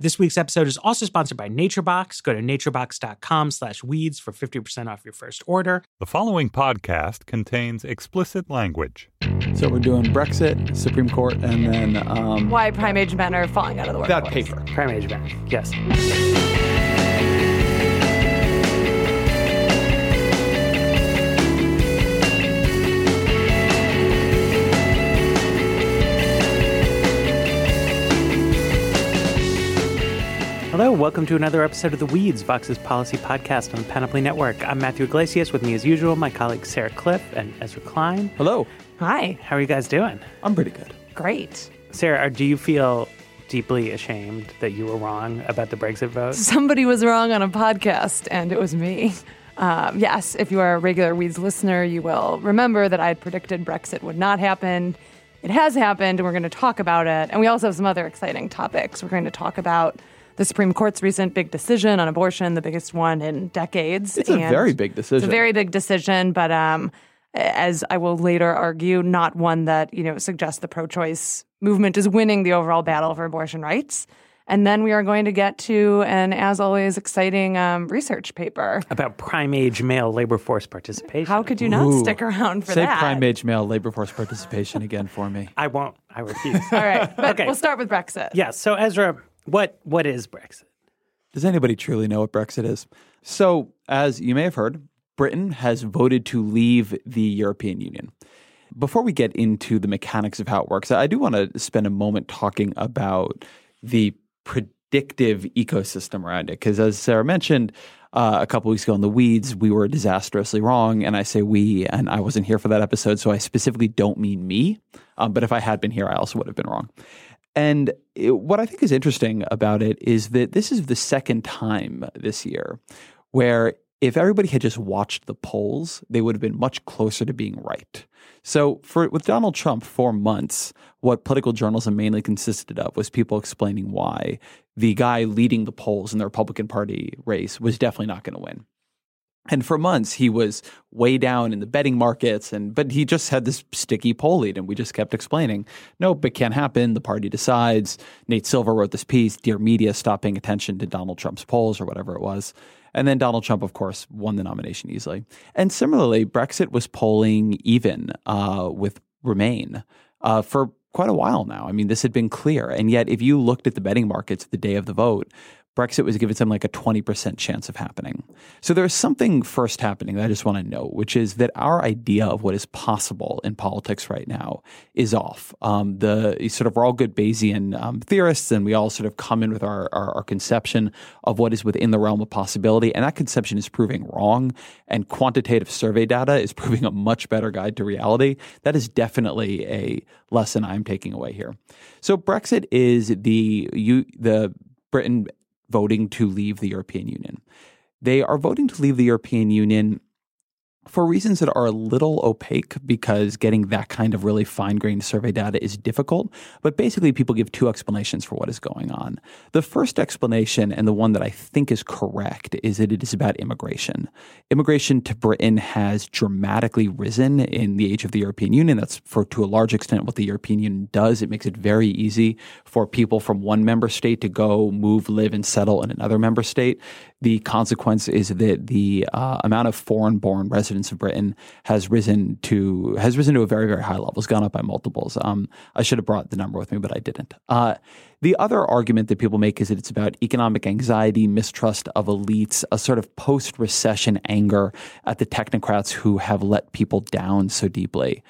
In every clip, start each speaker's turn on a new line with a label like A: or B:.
A: This week's episode is also sponsored by NatureBox. Go to naturebox.com slash weeds for 50% off your first order.
B: The following podcast contains explicit language.
C: So we're doing Brexit, Supreme Court, and then um,
D: Why prime age men are falling out of the workforce.
C: that paper.
A: Prime age men. Yes. Hello, welcome to another episode of The Weeds, Vox's policy podcast on the Panoply Network. I'm Matthew Yglesias. With me, as usual, my colleagues Sarah Kliff and Ezra Klein.
C: Hello,
D: Hi.
A: How are you guys doing?
C: I'm pretty good.
D: Great.
A: Sarah, do you feel deeply ashamed that you were wrong about the Brexit vote?
D: Somebody was wrong on a podcast, and it was me. Um, yes, if you are a regular Weeds listener, you will remember that I had predicted Brexit would not happen. It has happened, and we're going to talk about it. And we also have some other exciting topics. We're going to talk about the Supreme Court's recent big decision on abortion, the biggest one in decades.
C: It's a very big decision.
D: It's a very big decision, but um, as I will later argue, not one that you know suggests the pro-choice movement is winning the overall battle for abortion rights. And then we are going to get to an, as always, exciting um, research paper.
A: About prime age male labor force participation.
D: How could you not
C: Ooh.
D: stick around for
C: Say
D: that?
C: Say prime age male labor force participation again for me.
A: I won't. I refuse.
D: All right, but
A: Okay.
D: we'll start with Brexit.
A: yeah. So Ezra, what what is Brexit?
C: Does anybody truly know what Brexit is? So, as you may have heard, Britain has voted to leave the European Union. Before we get into the mechanics of how it works, I do want to spend a moment talking about the predictive ecosystem around it. Because, as Sarah mentioned uh, a couple weeks ago in the weeds, we were disastrously wrong. And I say we, and I wasn't here for that episode. So I specifically don't mean me. Um, but if I had been here, I also would have been wrong. And it, what I think is interesting about it is that this is the second time this year where if everybody had just watched the polls, they would have been much closer to being right. So for with Donald Trump for months, what political journalism mainly consisted of was people explaining why the guy leading the polls in the Republican Party race was definitely not going to win. And for months, he was way down in the betting markets, and but he just had this sticky poll lead, and we just kept explaining, nope, it can't happen. The party decides. Nate Silver wrote this piece. Dear media, stop paying attention to Donald Trump's polls or whatever it was. And then Donald Trump, of course, won the nomination easily. And similarly, Brexit was polling even uh, with Remain uh, for quite a while now. I mean, this had been clear. And yet, if you looked at the betting markets the day of the vote, Brexit was given something like a 20% chance of happening. So there's something first happening that I just want to note, which is that our idea of what is possible in politics right now is off. Um, the sort of we're all good Bayesian um, theorists, and we all sort of come in with our, our, our conception of what is within the realm of possibility, and that conception is proving wrong. And quantitative survey data is proving a much better guide to reality. That is definitely a lesson I'm taking away here. So Brexit is the you the Britain voting to leave the European Union. They are voting to leave the European Union for reasons that are a little opaque because getting that kind of really fine grained survey data is difficult. But basically, people give two explanations for what is going on. The first explanation, and the one that I think is correct, is that it is about immigration. Immigration to Britain has dramatically risen in the age of the European Union. That's for to a large extent what the European Union does. It makes it very easy for people from one member state to go, move, live, and settle in another member state. The consequence is that the uh, amount of foreign-born residents of Britain has risen to has risen to a very very high level. It's gone up by multiples. Um, I should have brought the number with me, but I didn't. Uh, the other argument that people make is that it's about economic anxiety, mistrust of elites, a sort of post-recession anger at the technocrats who have let people down so deeply.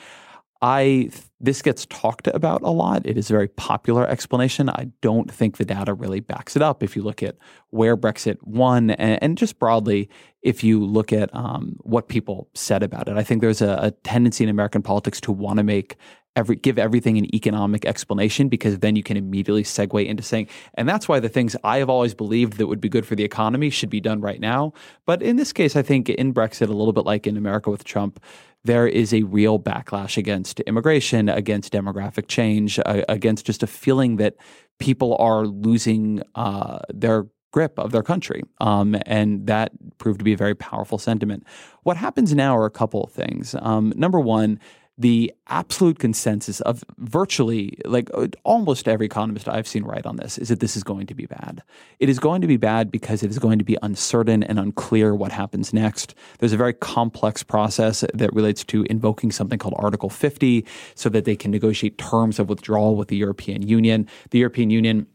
C: I this gets talked about a lot. It is a very popular explanation. I don't think the data really backs it up. If you look at where Brexit won, and, and just broadly, if you look at um, what people said about it, I think there's a, a tendency in American politics to want to make every give everything an economic explanation because then you can immediately segue into saying, and that's why the things I have always believed that would be good for the economy should be done right now. But in this case, I think in Brexit, a little bit like in America with Trump, there is a real backlash against immigration, against demographic change, uh, against just a feeling that people are losing uh, their grip of their country. Um, and that proved to be a very powerful sentiment. What happens now are a couple of things. Um, number one, the absolute consensus of virtually like uh, almost every economist I've seen write on this is that this is going to be bad. It is going to be bad because it is going to be uncertain and unclear what happens next. There's a very complex process that relates to invoking something called Article 50 so that they can negotiate terms of withdrawal with the European Union. The European Union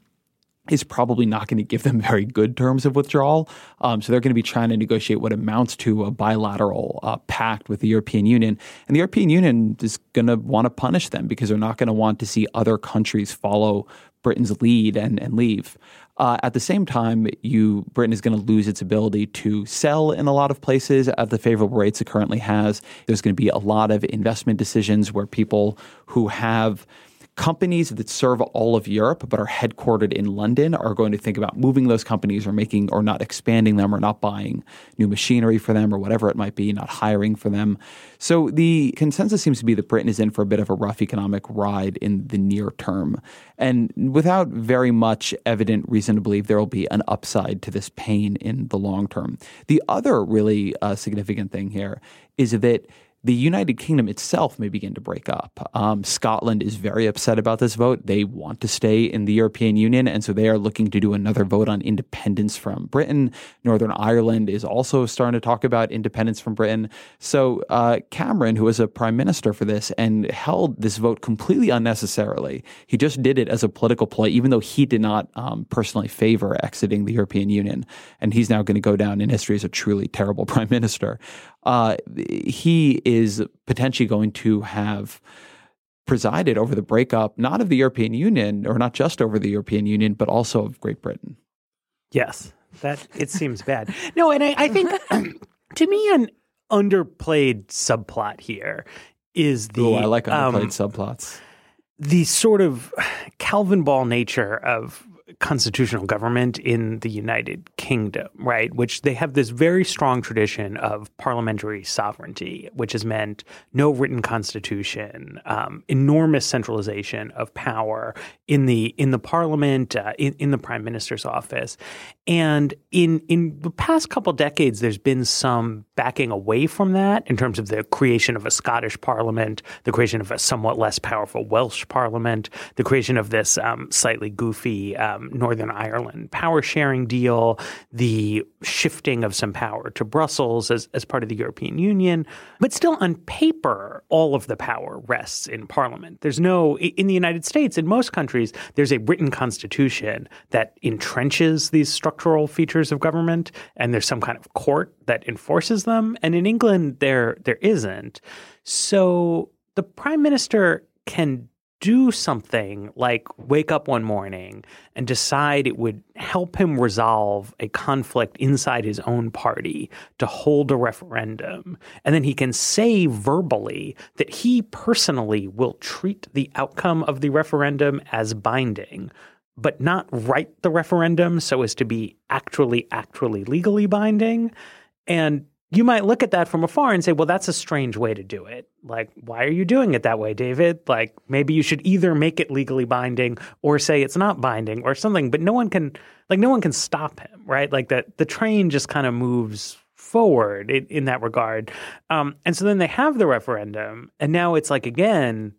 C: is probably not going to give them very good terms of withdrawal. Um, so they're going to be trying to negotiate what amounts to a bilateral uh, pact with the European Union. And the European Union is going to want to punish them because they're not going to want to see other countries follow Britain's lead and, and leave. Uh, at the same time, you Britain is going to lose its ability to sell in a lot of places at the favorable rates it currently has. There's going to be a lot of investment decisions where people who have companies that serve all of Europe but are headquartered in London are going to think about moving those companies or making or not expanding them or not buying new machinery for them or whatever it might be, not hiring for them. So the consensus seems to be that Britain is in for a bit of a rough economic ride in the near term. And without very much evident reason to believe there will be an upside to this pain in the long term. The other really uh, significant thing here is that the United Kingdom itself may begin to break up. Um, Scotland is very upset about this vote. They want to stay in the European Union, and so they are looking to do another vote on independence from Britain. Northern Ireland is also starting to talk about independence from Britain. So uh, Cameron, who was a prime minister for this and held this vote completely unnecessarily, he just did it as a political ploy, even though he did not um, personally favor exiting the European Union. And he's now going to go down in history as a truly terrible prime minister uh, he is potentially going to have presided over the breakup, not of the European Union, or not just over the European Union, but also of Great Britain.
A: Yes, that it seems bad. No, and I, I think to me an underplayed subplot here is the.
C: Oh, I like underplayed um, subplots.
A: The sort of Calvinball nature of constitutional government in the United Kingdom, right? Which they have this very strong tradition of parliamentary sovereignty, which has meant no written constitution, um, enormous centralization of power in the in the parliament, uh, in, in the prime minister's office, and in in the past couple decades, there's been some backing away from that in terms of the creation of a Scottish parliament, the creation of a somewhat less powerful Welsh parliament, the creation of this um, slightly goofy um, Northern Ireland power sharing deal, the shifting of some power to Brussels as, as part of the European Union. But still, on paper, all of the power rests in parliament. There's no, in the United States, in most countries, there's a written constitution that entrenches these structures structural features of government and there's some kind of court that enforces them. And in England, there there isn't. So the prime minister can do something like wake up one morning and decide it would help him resolve a conflict inside his own party to hold a referendum. And then he can say verbally that he personally will treat the outcome of the referendum as binding but not write the referendum so as to be actually, actually legally binding. And you might look at that from afar and say, well, that's a strange way to do it. Like, why are you doing it that way, David? Like, maybe you should either make it legally binding or say it's not binding or something, but no one can, like, no one can stop him, right? Like, the, the train just kind of moves forward in, in that regard. Um, and so then they have the referendum, and now it's like, again,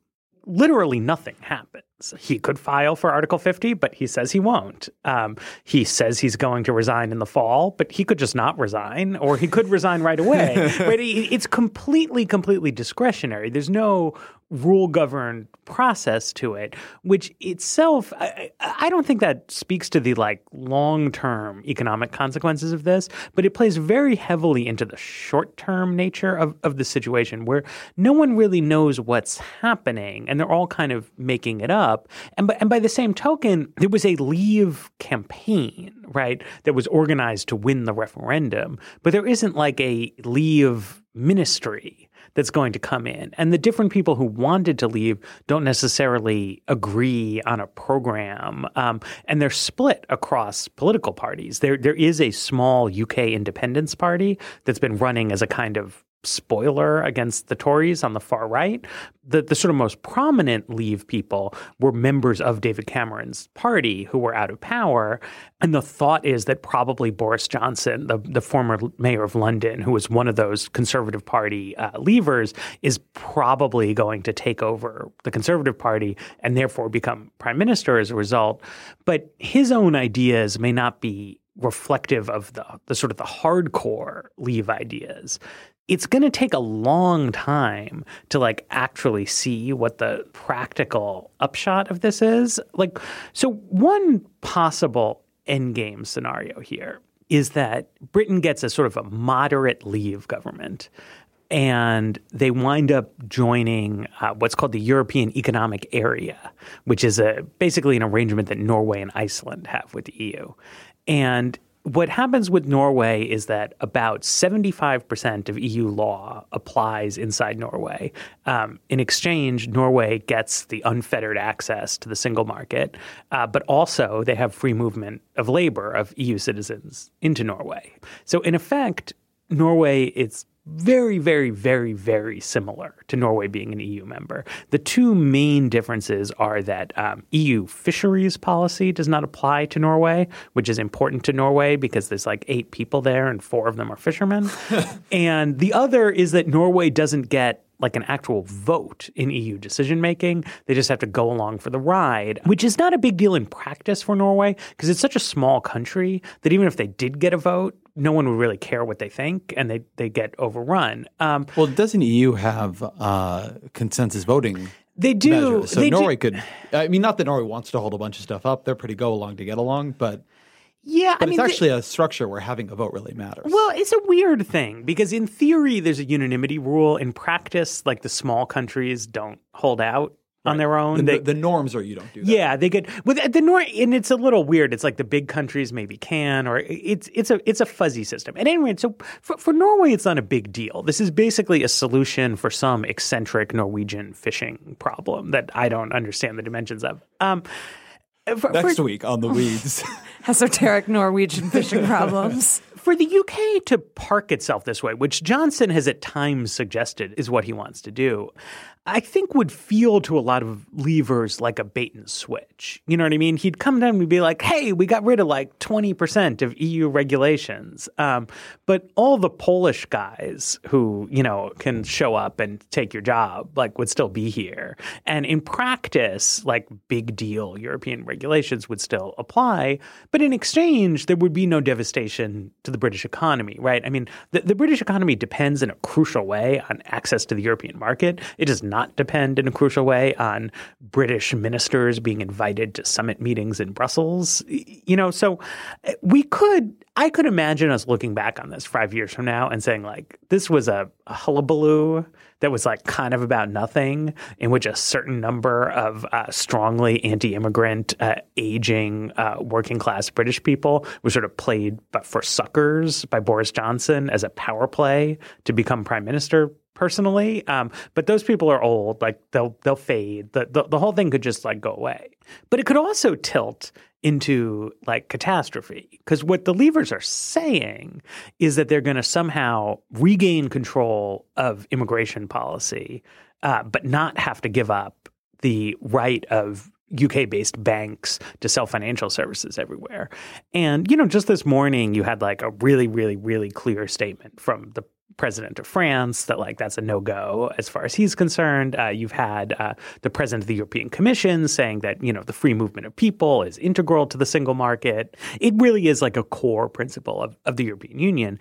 A: literally nothing happens. He could file for Article 50, but he says he won't. Um, he says he's going to resign in the fall, but he could just not resign, or he could resign right away. right? It's completely, completely discretionary. There's no rule governed process to it, which itself, I, I, don't think that speaks to the like long term economic consequences of this, but it plays very heavily into the short term nature of, of the situation where no one really knows what's happening and they're all kind of making it up. And and by the same token, there was a leave campaign, right, that was organized to win the referendum, but there isn't like a leave ministry that's going to come in. And the different people who wanted to leave don't necessarily agree on a program. Um, and they're split across political parties. There, there is a small UK independence party that's been running as a kind of spoiler against the Tories on the far right. The, the sort of most prominent Leave people were members of David Cameron's party who were out of power. And the thought is that probably Boris Johnson, the, the former mayor of London, who was one of those Conservative Party uh, leavers, is probably going to take over the Conservative Party and therefore become prime minister as a result. But his own ideas may not be reflective of the, the sort of the hardcore leave ideas it's going to take a long time to like actually see what the practical upshot of this is. Like, so one possible endgame scenario here is that Britain gets a sort of a moderate leave government and they wind up joining uh, what's called the European Economic Area, which is a basically an arrangement that Norway and Iceland have with the EU. And what happens with Norway is that about 75% of EU law applies inside Norway. Um, in exchange, Norway gets the unfettered access to the single market, uh, but also they have free movement of labor of EU citizens into Norway. So, in effect, Norway is very, very, very, very similar to Norway being an EU member. The two main differences are that um, EU fisheries policy does not apply to Norway, which is important to Norway because there's like eight people there and four of them are fishermen. and the other is that Norway doesn't get like an actual vote in EU decision making. They just have to go along for the ride, which is not a big deal in practice for Norway because it's such a small country that even if they did get a vote, no one would really care what they think, and they they get overrun. Um,
C: well, doesn't EU have uh, consensus voting?
A: They do.
C: Measures? So
A: they
C: Norway
A: do.
C: could. I mean, not that Norway wants to hold a bunch of stuff up. They're pretty go along to get along, but
A: yeah,
C: but
A: I mean,
C: it's actually a structure where having a vote really matters.
A: Well, it's a weird thing because in theory there's a unanimity rule. In practice, like the small countries don't hold out on their own.
C: the,
A: They-
C: the norms are you don't do that.
A: yeah, they get with the norm, and it's a little weird. It's like the big countries maybe can, or it's it's a it's a fuzzy system. And anyway, so for, for Norway, it's not a big deal. This is basically a solution for some eccentric Norwegian fishing problem that I don't understand the dimensions of. Um, for,
C: Next
A: for-
C: week on the weeds.
D: Esoteric Norwegian fishing problems.
A: for the UK to park itself this way, which Johnson has at times suggested is what he wants to do, I think would feel to a lot of leavers like a bait and switch. You know what I mean? He'd come down and be like, hey, we got rid of like 20% of EU regulations. Um, but all the Polish guys who, you know, can show up and take your job, like, would still be here. And in practice, like, big deal European regulations would still apply. But in exchange, there would be no devastation to the British economy, right? I mean, the, the British economy depends in a crucial way on access to the European market. It does not depend in a crucial way on British ministers being invited to summit meetings in Brussels. You know, so uh, we could, I could imagine us looking back on this five years from now and saying, like, this was a, hullabaloo that was like kind of about nothing, in which a certain number of uh, strongly anti-immigrant, uh, aging, uh, working-class British people were sort of played, but for suckers by Boris Johnson as a power play to become prime minister. Personally, um, but those people are old. Like they'll they'll fade. The, the the whole thing could just like go away. But it could also tilt into like catastrophe because what the leavers are saying is that they're going to somehow regain control of immigration policy, uh, but not have to give up the right of UK based banks to sell financial services everywhere. And, you know, just this morning, you had like a really, really, really clear statement from the president of France that like that's a no go as far as he's concerned. Uh, you've had uh, the president of the European Commission saying that you know the free movement of people is integral to the single market. It really is like a core principle of, of the European Union.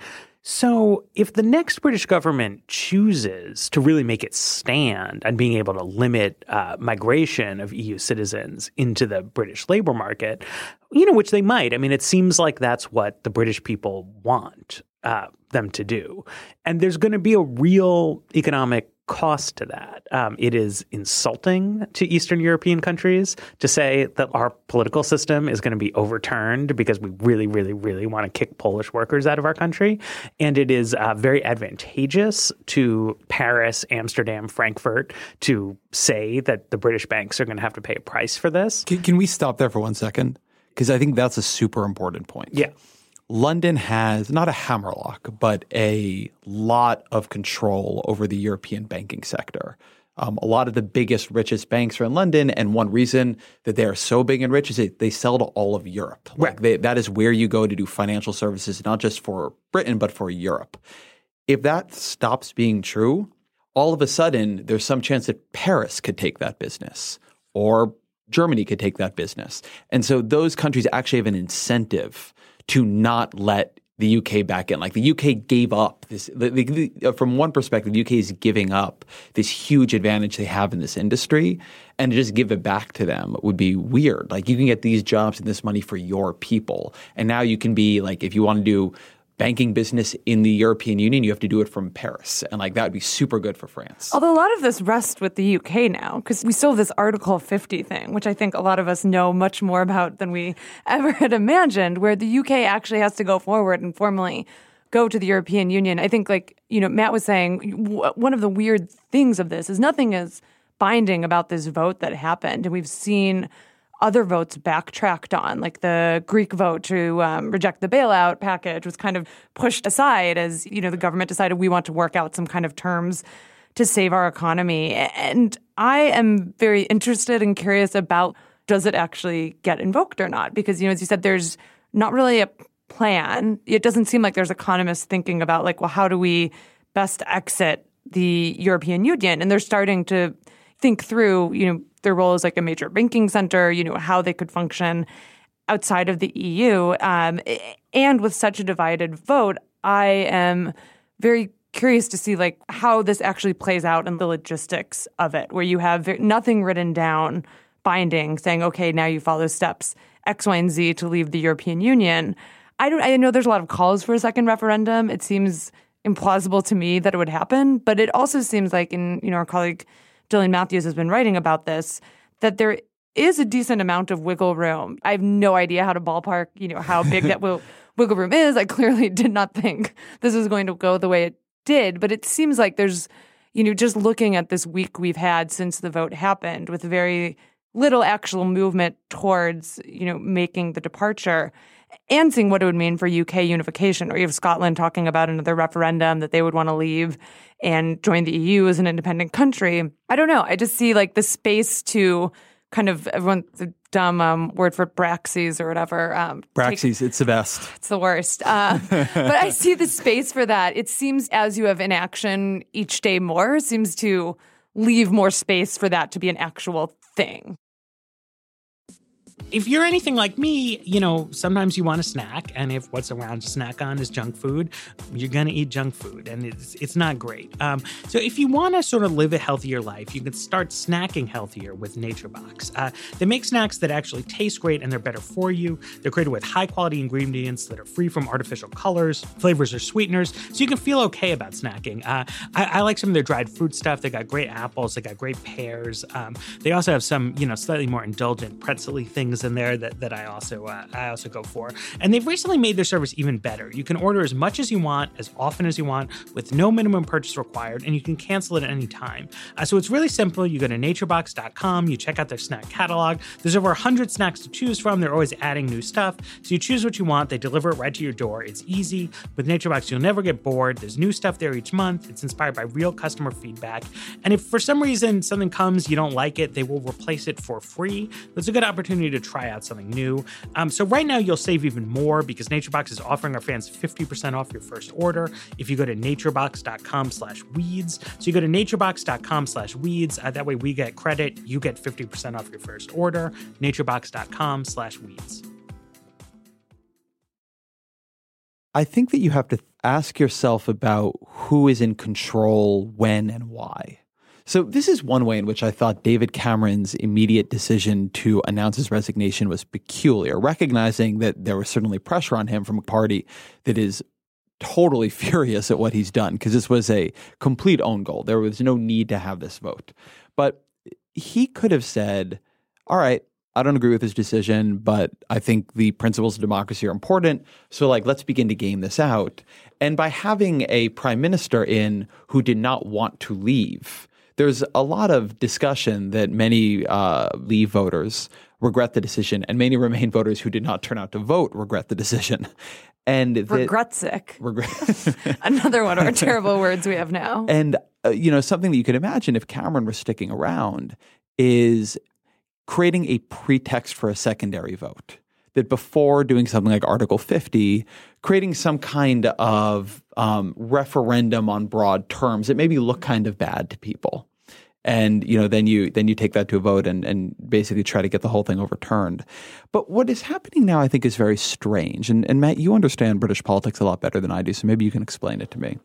A: So, if the next British government chooses to really make it stand on being able to limit uh, migration of EU citizens into the British labor market, you know, which they might. I mean, it seems like that's what the British people want uh, them to do. And there's going to be a real economic cost to that. Um, it is insulting to Eastern European countries to say that our political system is going to be overturned because we really, really, really want to kick Polish workers out of our country. And it is uh, very advantageous to Paris, Amsterdam, Frankfurt to say that the British banks are going to have to pay a price for this.
C: Can, can we stop there for one second? Because I think that's a super important point.
A: Yeah.
C: London has not a hammerlock, but a lot of control over the European banking sector. Um, a lot of the biggest, richest banks are in London, and one reason that they are so big and rich is that they sell to all of Europe. Like they, that is where you go to do financial services, not just for Britain but for Europe. If that stops being true, all of a sudden there's some chance that Paris could take that business or Germany could take that business, and so those countries actually have an incentive to not let the UK back in. Like the UK gave up this, the, the, the, uh, from one perspective, the UK is giving up this huge advantage they have in this industry, and to just give it back to them would be weird. Like you can get these jobs and this money for your people, and now you can be like, if you want to do banking business in the European Union, you have to do it from Paris. And like that would be super good for France.
D: Although a lot of this rests with the UK now, because we still have this Article 50 thing, which I think a lot of us know much more about than we ever had imagined, where the UK actually has to go forward and formally go to the European Union. I think, like, you know, Matt was saying, one of the weird things of this is nothing is binding about this vote that happened. And we've seen other votes backtracked on, like the Greek vote to um, reject the bailout package was kind of pushed aside as you know the government decided we want to work out some kind of terms to save our economy. And I am very interested and curious about does it actually get invoked or not? Because you know, as you said, there's not really a plan. It doesn't seem like there's economists thinking about like, well, how do we best exit the European Union? And they're starting to think through, you know, their role as like a major banking center, you know, how they could function outside of the EU. Um, and with such a divided vote, I am very curious to see like how this actually plays out and the logistics of it, where you have nothing written down binding saying, okay, now you follow steps X, Y, and Z to leave the European Union. I don't. I know there's a lot of calls for a second referendum. It seems implausible to me that it would happen, but it also seems like, in you know, our colleague Dylan Matthews has been writing about this, that there is a decent amount of wiggle room. I have no idea how to ballpark, you know, how big that will, wiggle room is. I clearly did not think this was going to go the way it did, but it seems like there's, you know, just looking at this week we've had since the vote happened with very little actual movement towards, you know, making the departure and seeing what it would mean for UK unification. Or you have Scotland talking about another referendum that they would want to leave and join the EU as an independent country. I don't know. I just see like the space to kind of everyone the dumb um, word for braxies or whatever. Um,
C: braxies, take, it's the best.
D: It's the worst. Uh, but I see the space for that. It seems as you have inaction each day more, seems to leave more space for that to be an actual thing
A: if you're anything like me, you know, sometimes you want a snack, and if what's around to snack on is junk food, you're gonna eat junk food, and it's it's not great. Um, so if you want to sort of live a healthier life, you can start snacking healthier with NatureBox. Uh, they make snacks that actually taste great and they're better for you. They're created with high quality ingredients that are free from artificial colors, flavors, or sweeteners, so you can feel okay about snacking. Uh, I, I, like some of their dried fruit stuff. They got great apples. They got great pears. Um, they also have some, you know, slightly more indulgent pretzel things in there that, that I also uh, I also go for. And they've recently made their service even better. You can order as much as you want, as often as you want, with no minimum purchase required, and you can cancel it at any time. Uh, so it's really simple. You go to naturebox.com, you check out their snack catalog. There's over 100 snacks to choose from. They're always adding new stuff. So you choose what you want, they deliver it right to your door. It's easy. With NatureBox, you'll never get bored. There's new stuff there each month. It's inspired by real customer feedback. And if for some reason something comes, you don't like it, they will replace it for free. That's a good opportunity to try out something new. Um, so right now you'll save even more because NatureBox is offering our fans 50% off your first order if you go to naturebox.com slash weeds. So you go to naturebox.com slash weeds. Uh, that way we get credit. You get 50% off your first order. naturebox.com slash weeds.
C: I think that you have to ask yourself about who is in control, when, and why. So, this is one way in which I thought David Cameron's immediate decision to announce his resignation was peculiar, recognizing that there was certainly pressure on him from a party that is totally furious at what he's done, because this was a complete own goal. There was no need to have this vote. But he could have said, All right, I don't agree with his decision, but I think the principles of democracy are important. So, like, let's begin to game this out. And by having a prime minister in who did not want to leave, there's a lot of discussion that many uh, leave voters regret the decision, and many Remain voters who did not turn out to vote regret the decision. and that,
D: Regrexit.
C: regret.
D: Another one of our terrible words we have now.
C: And uh, you know, something that you could imagine if Cameron was sticking around is creating a pretext for a secondary vote. That before doing something like Article 50, creating some kind of um, referendum on broad terms that maybe look kind of bad to people. And you know, then you then you take that to a vote and, and basically try to get the whole thing overturned. But what is happening now, I think, is very strange. And, and Matt, you understand British politics a lot better than I do, so maybe you can explain it to me.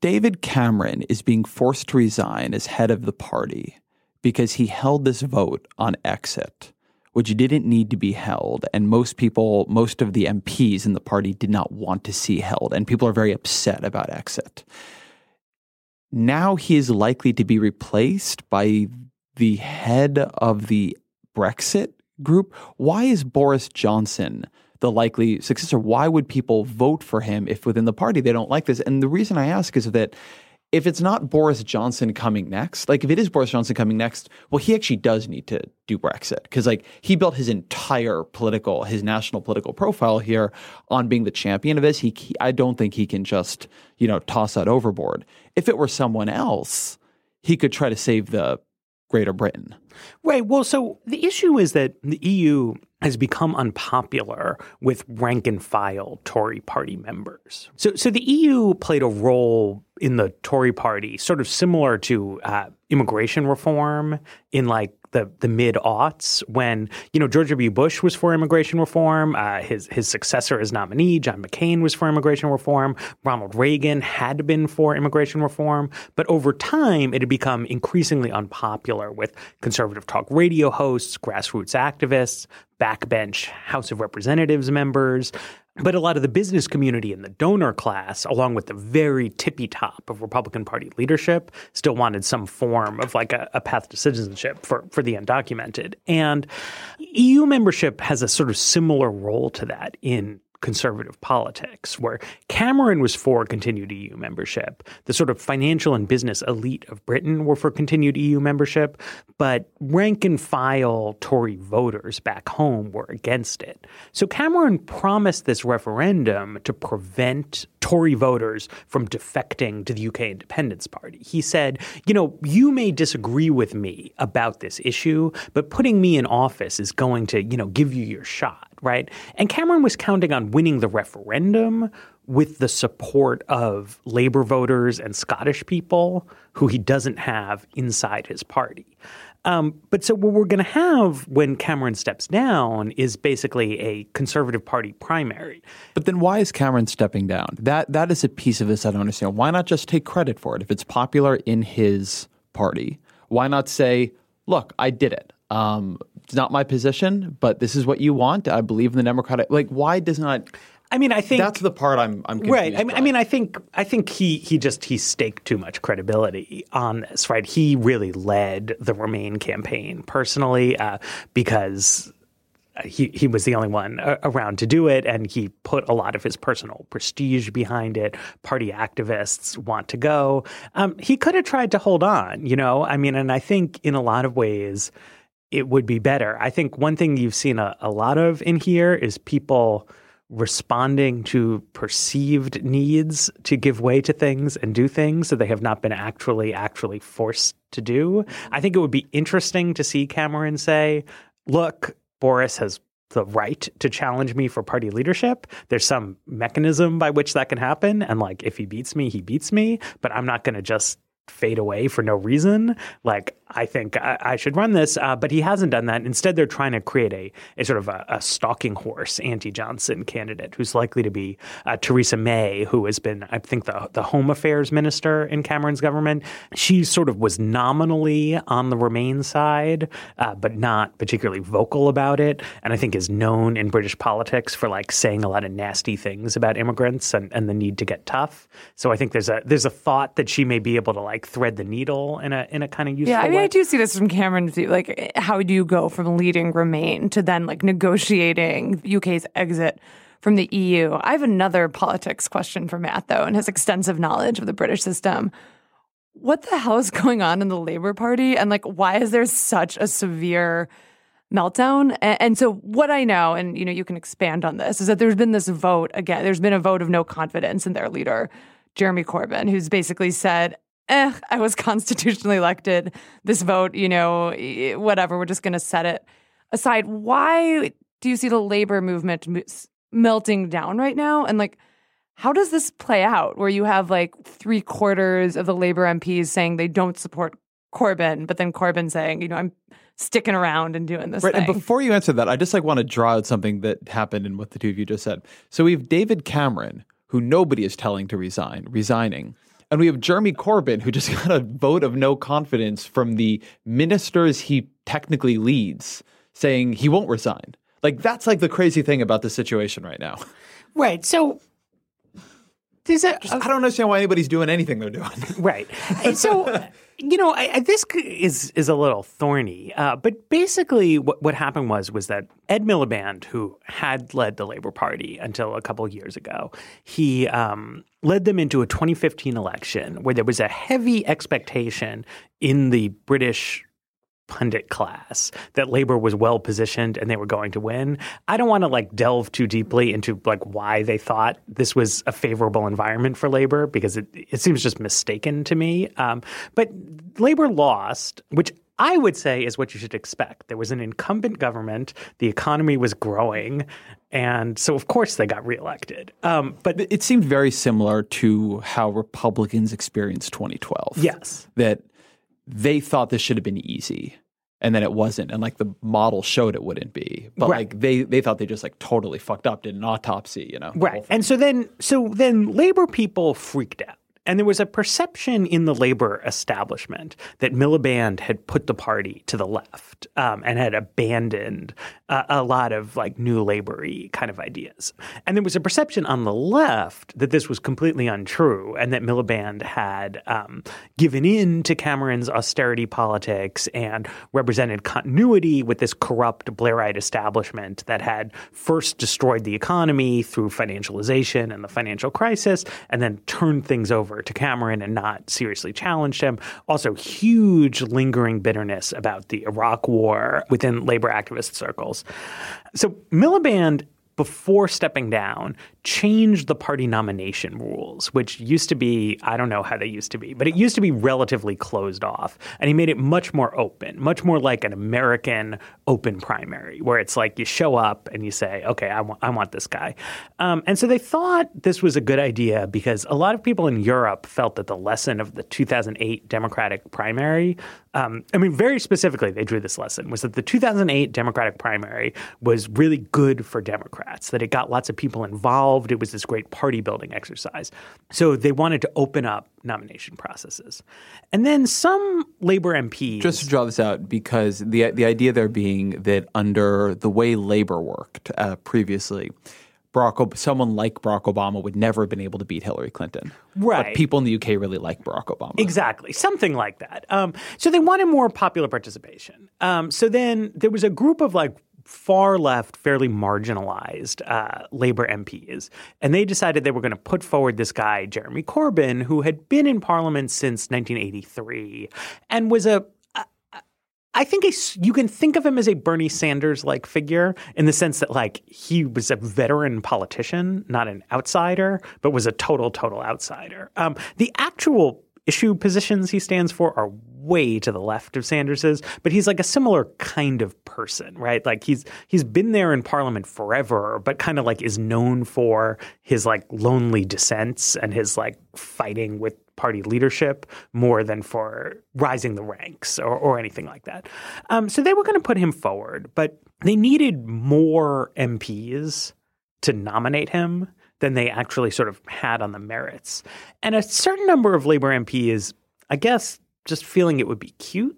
C: David Cameron is being forced to resign as head of the party because he held this vote on exit, which didn't need to be held. And most people, most of the MPs in the party did not want to see held. And people are very upset about exit. Now he is likely to be replaced by the head of the Brexit group. Why is Boris Johnson the likely successor? Why would people vote for him if within the party they don't like this? And the reason I ask is that if it's not Boris Johnson coming next, like if it is Boris Johnson coming next, well, he actually does need to do Brexit because like he built his entire political, his national political profile here on being the champion of this. He, he I don't think he can just you know toss that overboard. If it were someone else, he could try to save the Greater Britain.
A: Right. Well, so the issue is that the EU has become unpopular with rank and file Tory party members. So, so the EU played a role in the Tory party, sort of similar to uh, immigration reform in like the the mid aughts when you know George W. Bush was for immigration reform. Uh, his his successor as nominee, John McCain, was for immigration reform. Ronald Reagan had been for immigration reform, but over time it had become increasingly unpopular with conservative talk radio hosts, grassroots activists, backbench House of Representatives members. But a lot of the business community and the donor class, along with the very tippy top of Republican Party leadership, still wanted some form of like a, a, path to citizenship for, for the undocumented. And EU membership has a sort of similar role to that in conservative politics, where Cameron was for continued EU membership. The sort of financial and business elite of Britain were for continued EU membership, but rank and file Tory voters back home were against it. So Cameron promised this referendum to prevent Tory voters from defecting to the UK Independence Party. He said, you know, you may disagree with me about this issue, but putting me in office is going to, you know, give you your shot right? And Cameron was counting on winning the referendum with the support of Labour voters and Scottish people who he doesn't have inside his party. Um, but so what we're going to have when Cameron steps down is basically a Conservative Party primary.
C: But then why is Cameron stepping down? That that is a piece of this I don't understand. Why not just take credit for it if it's popular in his party? Why not say, "Look, I did it. Um, it's not my position, but this is what you want. I believe in the Democratic. Like, why does not?
A: I mean, I think
C: that's the part I'm. I'm
A: right. I mean, I mean, I think I think he he just he staked too much credibility on this. Right. He really led the Remain campaign personally uh, because he he was the only one around to do it, and he put a lot of his personal prestige behind it. Party activists want to go. Um, he could have tried to hold on, you know. I mean, and I think in a lot of ways it would be better. I think one thing you've seen a, a lot of in here is people responding to perceived needs to give way to things and do things that they have not been actually actually forced to do. I think it would be interesting to see Cameron say, "Look, Boris has the right to challenge me for party leadership. There's some mechanism by which that can happen and like if he beats me, he beats me, but I'm not going to just fade away for no reason. Like, I think I, I should run this, uh, but he hasn't done that. Instead, they're trying to create a, a sort of a, a stalking horse anti Johnson candidate who's likely to be uh, Theresa May, who has been, I think, the, the Home Affairs Minister in Cameron's government. She sort of was nominally on the Remain side, uh, but not particularly vocal about it. And I think is known in British politics for like saying a lot of nasty things about immigrants and, and the need to get tough. So I think there's a there's a thought that she may be able to like thread the needle in a in a kind of useful
D: yeah. I mean,
A: way.
D: I do see this from Cameron. Like, how do you go from leading Remain to then like negotiating UK's exit? From the EU. I have another politics question for Matt, though, and his extensive knowledge of the British system. What the hell is going on in the Labour Party? And like, why is there such a severe meltdown. And, and so what I know, and you know, you can expand on this, is that there's been this vote again. There's been a vote of no confidence in their leader, Jeremy Corbyn, who's basically said, "Eh, I was constitutionally elected. This vote, you know, whatever. We're just going to set it aside." Why do you see the labor movement melting down right now? And like, how does this play out? Where you have like three quarters of the labor MPs saying they don't support Corbyn, but then Corbyn saying, you know, I'm sticking around and doing this
C: right,
D: thing.
C: And before you answer that, I just like want to draw out something that happened in what the two of you just said. So we have David Cameron, who nobody is telling to resign, resigning. And we have Jeremy Corbyn, who just got a vote of no confidence from the ministers he technically leads, saying he won't resign. Like that's like the crazy thing about the situation right now.
A: Right. So there's a,
C: just, I don't understand why anybody's doing anything they're doing.
A: Right. And so you know, I, I, this is is a little thorny, uh, but basically, what what happened was was that Ed Miliband, who had led the Labor Party until a couple of years ago, he um, led them into a 2015 election where there was a heavy expectation in the British pundit class that labor was well positioned and they were going to win. I don't want to like delve too deeply into like why they thought this was a favorable environment for labor because it, it seems just mistaken to me. Um, but labor lost, which I would say is what you should expect. There was an incumbent government, the economy was growing, and so of course they got reelected. Um,
C: but it seemed very similar to how Republicans experienced 2012.
A: Yes.
C: That they thought this should have been easy and then it wasn't and like the model showed it wouldn't be but right. like they they thought they just like totally fucked up did an autopsy you know
A: right. and so then so then labor people freaked out. And there was a perception in the labor establishment that Miliband had put the party to the left um, and had abandoned uh, a lot of like new labory kind of ideas. And there was a perception on the left that this was completely untrue and that Miliband had um, given in to Cameron's austerity politics and represented continuity with this corrupt Blairite establishment that had first destroyed the economy through financialization and the financial crisis and then turned things over to Cameron and not seriously challenged him. Also, huge lingering bitterness about the Iraq war within labor activist circles. So Miliband before stepping down, changed the party nomination rules, which used to be, I don't know how they used to be, but it used to be relatively closed off. And he made it much more open, much more like an American open primary, where it's like you show up and you say, okay, I want, want this guy. Um, and so they thought this was a good idea because a lot of people in Europe felt that the lesson of the 2008 Democratic primary um, I mean, very specifically, they drew this lesson was that the 2008 Democratic primary was really good for Democrats, that it got lots of people involved. It was this great party building exercise. So they wanted to open up nomination processes. And then some labor MPs.
C: Just to draw this out, because the, the idea there being that under the way labor worked uh, previously, Barack, someone like Barack Obama would never have been able to beat Hillary Clinton.
A: Right.
C: But people in the UK really like Barack Obama.
A: Exactly. Something like that. Um, so they wanted more popular participation. Um, so then there was a group of like far left, fairly marginalized uh, labor MPs. And they decided they were going to put forward this guy, Jeremy Corbyn, who had been in parliament since 1983 and was a I think you can think of him as a Bernie Sanders like figure in the sense that like he was a veteran politician, not an outsider, but was a total total outsider. Um, the actual issue positions he stands for are way to the left of Sanders's, but he's like a similar kind of person, right? Like he's he's been there in parliament forever, but kind of like is known for his like lonely dissents and his like fighting with party leadership more than for rising the ranks or, or anything like that. Um, so they were going to put him forward, but they needed more MPs to nominate him than they actually sort of had on the merits. And a certain number of Labor MPs, I guess, just feeling it would be cute,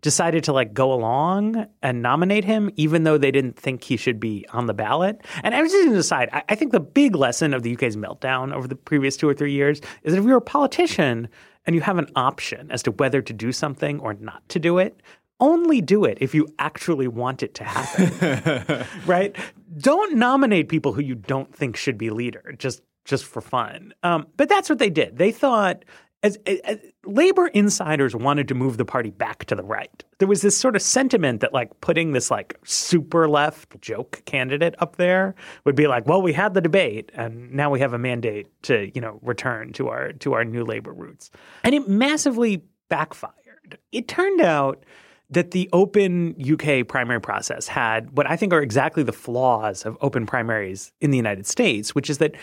A: decided to like go along and nominate him, even though they didn't think he should be on the ballot. And I was just going to decide, I, I think the big lesson of the UK's meltdown over the previous two or three years is that if you're a politician and you have an option as to whether to do something or not to do it, only do it if you actually want it to happen. right? Don't nominate people who you don't think should be leader just just for fun. Um, but that's what they did. They thought as, as, labor insiders wanted to move the party back to the right. There was this sort of sentiment that like putting this like super left joke candidate up there would be like, well, we had the debate and now we have a mandate to, you know, return to our to our new labor roots. And it massively backfired. It turned out that the open UK primary process had what I think are exactly the flaws of open primaries in the United States, which is that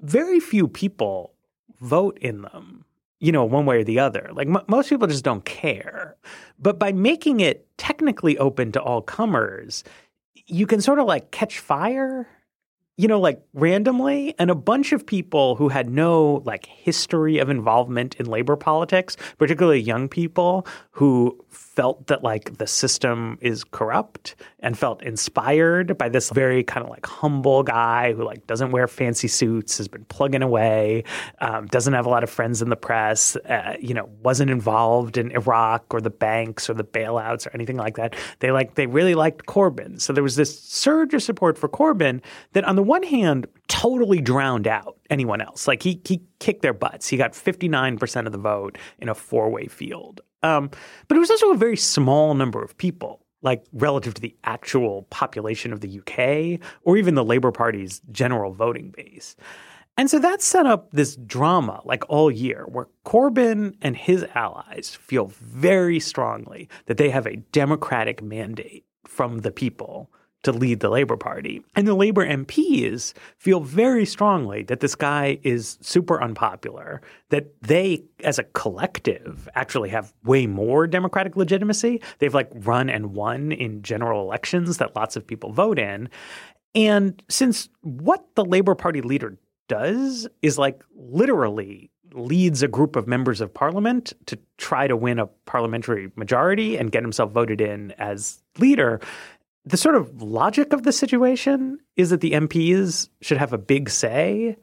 A: very few people vote in them you know, one way or the other. Like m- most people just don't care. But by making it technically open to all comers, you can sort of like catch fire you know, like randomly, and a bunch of people who had no like history of involvement in labor politics, particularly young people who felt that like the system is corrupt and felt inspired by this very kind of like humble guy who like doesn't wear fancy suits, has been plugging away, um, doesn't have a lot of friends in the press, uh, you know, wasn't involved in Iraq or the banks or the bailouts or anything like that. They like they really liked Corbyn, so there was this surge of support for Corbyn that on the one hand totally drowned out anyone else. Like he he kicked their butts. He got 59% of the vote in a four-way field. Um, but it was also a very small number of people, like relative to the actual population of the UK or even the Labour Party's general voting base. And so that set up this drama like all year where Corbyn and his allies feel very strongly that they have a democratic mandate from the people to lead the Labour Party. And the Labour MPs feel very strongly that this guy is super unpopular, that they, as a collective, actually have way more democratic legitimacy. They've like run and won in general elections that lots of people vote in. And since what the Labour Party leader does is like literally leads a group of members of parliament to try to win a parliamentary majority and get himself voted in as leader, the sort of logic of the situation is that the MPs should have a big say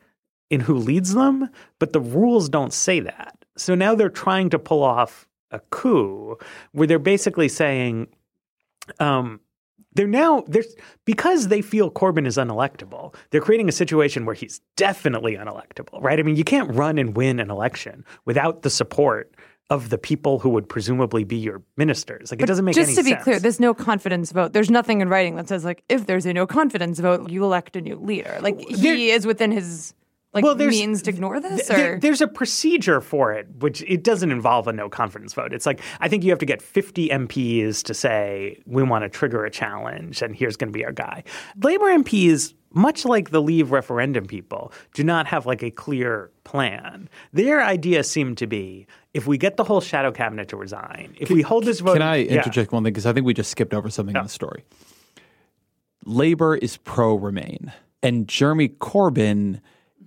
A: in who leads them, but the rules don't say that. So now they're trying to pull off a coup where they're basically saying, um, they're now there's because they feel Corbyn is unelectable. They're creating a situation where he's definitely unelectable, right? I mean, you can't run and win an election without the support of the people who would presumably be your ministers. Like
D: but
A: it doesn't make sense.
D: just to be
A: sense.
D: clear, there's no confidence vote. There's nothing in writing that says like if there's a no confidence vote, you elect a new leader. Like he
A: There-
D: is within his like
A: Well, there's-
D: means to ignore this,
A: There-
D: or
A: there's a procedure for it, which it doesn't involve a no confidence vote. It's like I think you have to get 50 MPs to say we want to trigger a challenge, and here's going to be our guy. Labor MPs, much like the Leave referendum people, do not have like a clear plan. Their idea seemed to be if we get the whole shadow cabinet to resign, if we hold this vote,
C: Can I
A: Yeah.
C: interject one thing? Because I think we just skipped over something in the story. Labor is pro Remain, and Jeremy Corbyn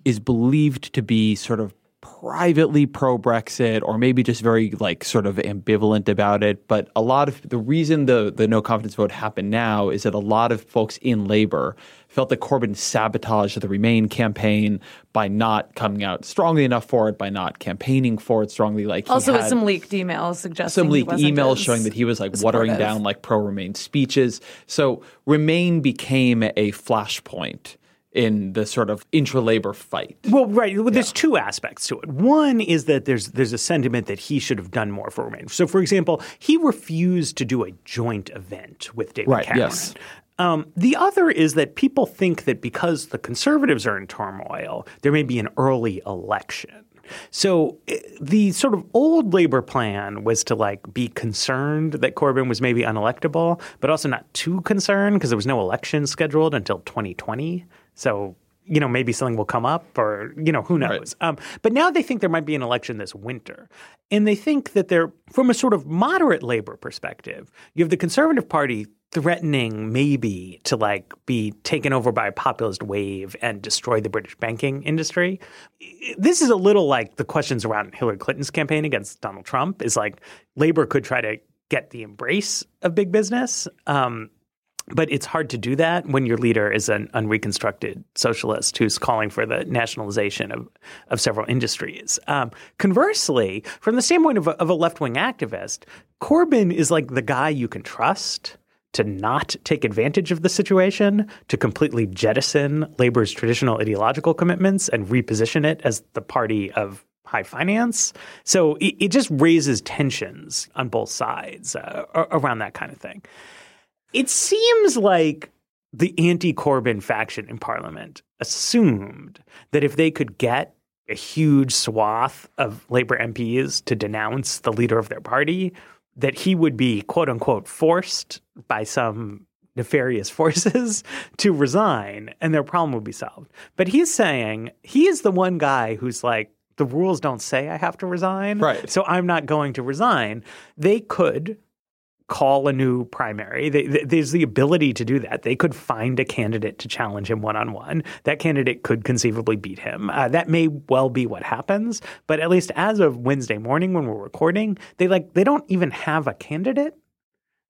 C: is believed to be sort of privately pro Brexit or maybe just very like sort of ambivalent about it. But a lot of the reason the, the no confidence vote happened now is that a lot of folks in labor felt that Corbyn sabotaged the Remain campaign by not coming out strongly enough for it, by not campaigning for it strongly. Like he
D: also with some leaked emails suggesting
C: some
D: he
C: leaked
D: wasn't
C: emails
D: as
C: showing that he was like watering down like pro Remain speeches. So Remain became a flashpoint in the sort of intra labor fight.
A: Well, right. Well, there's two aspects to it. One is that there's there's a sentiment that he should have done more for Remain. So, for example, he refused to do a joint event with David
C: Right,
A: Cameron.
C: yes.
A: Um, the other is that people think that because the conservatives are in turmoil, there may be an early election. So eh, the sort of old labor plan was to like be concerned that Corbyn was maybe unelectable, but also not too concerned because there was no election scheduled until 2020. So you know maybe something will come up, or you know who knows. Um, but now they think there might be an election this winter, and they think that they're from a sort of moderate labor perspective. You have the Conservative Party threatening maybe to like be taken over by a populist wave and destroy the British banking industry. This is a little like the questions around Hillary Clinton's campaign against Donald Trump is like labor could try to get the embrace of big business. Um, but it's hard to do that when your leader is an unreconstructed socialist who's calling for the nationalization of, of several industries. Um, conversely, from the standpoint of a, of a left wing activist, Corbyn is like the guy you can trust to not take advantage of the situation, to completely jettison labor's traditional ideological commitments and reposition it as the party of high finance. So it, it just raises tensions on both sides uh, around that kind of thing. It seems like the anti Corbyn faction in parliament assumed that if they could get a huge swath of Labour MPs to denounce the leader of their party, that he would be quote unquote forced by some nefarious forces to resign and their problem would be solved. But he's saying he is the one guy who's like, the rules don't say I have to resign.
C: Right.
A: So I'm not going to resign. They could call a new primary. They, they, there's the ability to do that. They could find a candidate to challenge him one on one. That candidate could conceivably beat him. Uh, that may well be what happens. But at least as of Wednesday morning when we're recording, they like they don't even have a candidate,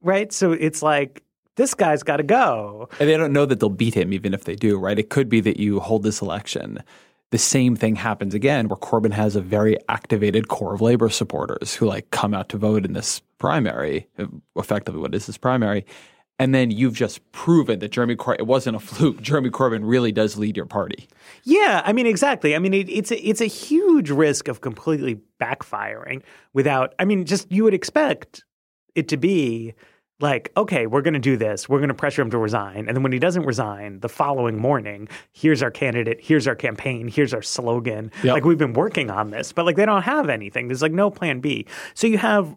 A: right? So it's like this guy's got to go.
C: And they don't know that they'll beat him, even if they do, right? It could be that you hold this election. The same thing happens again, where Corbyn has a very activated core of labor supporters who like come out to vote in this primary, uh, effectively what is this primary, and then you've just proven that Jeremy Corbyn it wasn't a fluke. Jeremy Corbyn really does lead your party.
A: Yeah, I mean exactly. I mean it, it's a, it's a huge risk of completely backfiring without. I mean, just you would expect it to be like, okay, we're going to do this. We're going to pressure him to resign. And then when he doesn't resign, the following morning, here's our candidate, here's our campaign, here's our slogan. Yep. Like we've been working on this, but like they don't have anything. There's like no plan B. So you have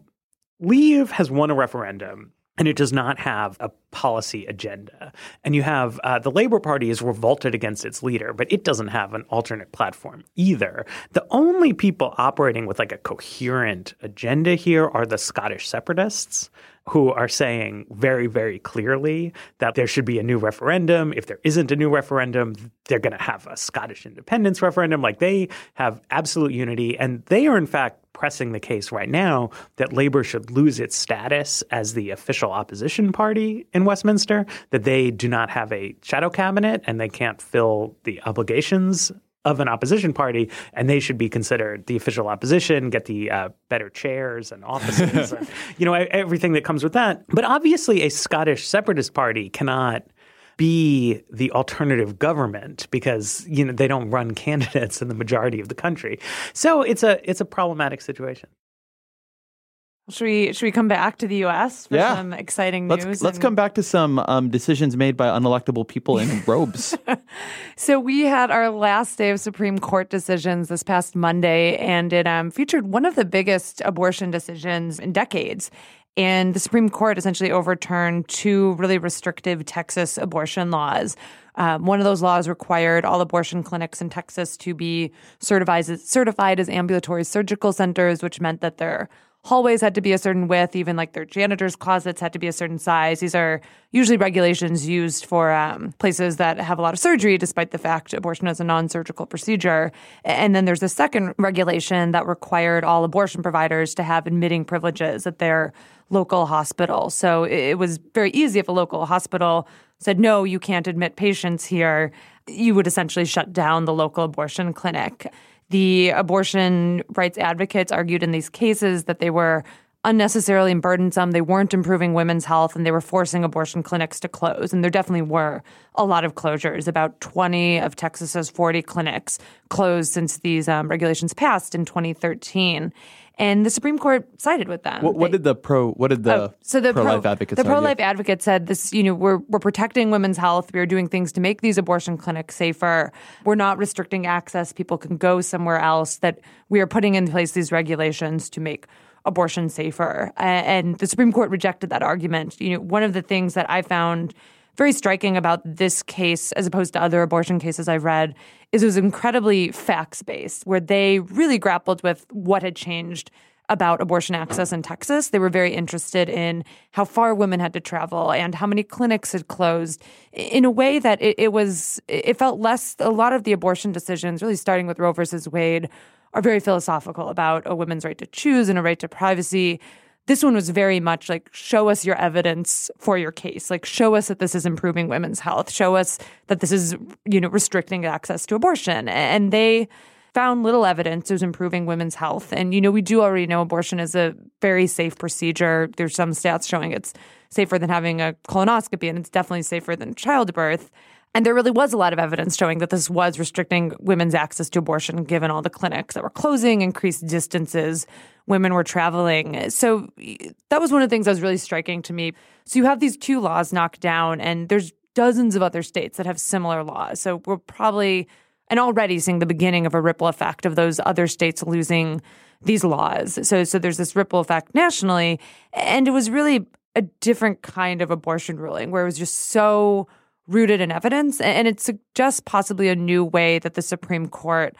A: Leave has won a referendum and it does not have a policy agenda. And you have uh, the Labour Party is revolted against its leader, but it doesn't have an alternate platform either. The only people operating with like a coherent agenda here are the Scottish separatists who are saying very, very clearly that there should be a new referendum. If there isn't a new referendum, they're going to have a Scottish independence referendum. Like they have absolute unity. And they are, in fact, pressing the case right now that Labour should lose its status as the official opposition party in Westminster, that they do not have a shadow cabinet and they can't fill the obligations of an opposition party, and they should be considered the official opposition, get the uh, better chairs and offices, and, you know, everything that comes with that. But obviously, a Scottish separatist party cannot be the alternative government because you know they don't run candidates in the majority of the country. So it's a it's a problematic situation.
D: Should we should we come back to the U.S. for yeah. some exciting
C: news?
D: Let's,
C: let's come back to some um, decisions made by unelectable people in robes.
D: so we had our last day of Supreme Court decisions this past Monday, and it um, featured one of the biggest abortion decisions in decades. And the Supreme Court essentially overturned two really restrictive Texas abortion laws. Um, one of those laws required all abortion clinics in Texas to be certified as, certified as ambulatory surgical centers, which meant that their hallways had to be a certain width, even like their janitors' closets had to be a certain size. These are usually regulations used for um, places that have a lot of surgery, despite the fact abortion is a non surgical procedure. And then there's a second regulation that required all abortion providers to have admitting privileges at their local hospital. So it was very easy if a local hospital said, no, you can't admit patients here, you would essentially shut down the local abortion clinic. The abortion rights advocates argued in these cases that they were unnecessarily burdensome. They weren't improving women's health and they were forcing abortion clinics to close. And there definitely were a lot of closures. About 20 of Texas's 40 clinics closed since these um, regulations passed in 2013 and the Supreme Court sided with them.
C: What, what they, did the pro? What did the oh, so the pro-life pro, advocates?
D: The pro-life advocate said this. You know, we're we're protecting women's health. We are doing things to make these abortion clinics safer. We're not restricting access. People can go somewhere else. That we are putting in place these regulations to make abortion safer. And the Supreme Court rejected that argument. You know, one of the things that I found very striking about this case, as opposed to other abortion cases I've read, is it was incredibly facts based, where they really grappled with what had changed about abortion access in Texas. They were very interested in how far women had to travel and how many clinics had closed in a way that it, it was, it felt less, a lot of the abortion decisions, really starting with Roe versus Wade, are very philosophical about a woman's right to choose and a right to privacy. This one was very much like, show us your evidence for your case. Like, show us that this is improving women's health. Show us that this is, you know, restricting access to abortion. And they found little evidence it was improving women's health. And, you know, we do already know abortion is a very safe procedure. There's some stats showing it's safer than having a colonoscopy, and it's definitely safer than childbirth. And there really was a lot of evidence showing that this was restricting women's access to abortion, given all the clinics that were closing, increased distances women were traveling. So that was one of the things that was really striking to me. So you have these two laws knocked down, and there's dozens of other states that have similar laws. So we're probably and already seeing the beginning of a ripple effect of those other states losing these laws. So so there's this ripple effect nationally, and it was really a different kind of abortion ruling where it was just so rooted in evidence. And it suggests possibly a new way that the Supreme Court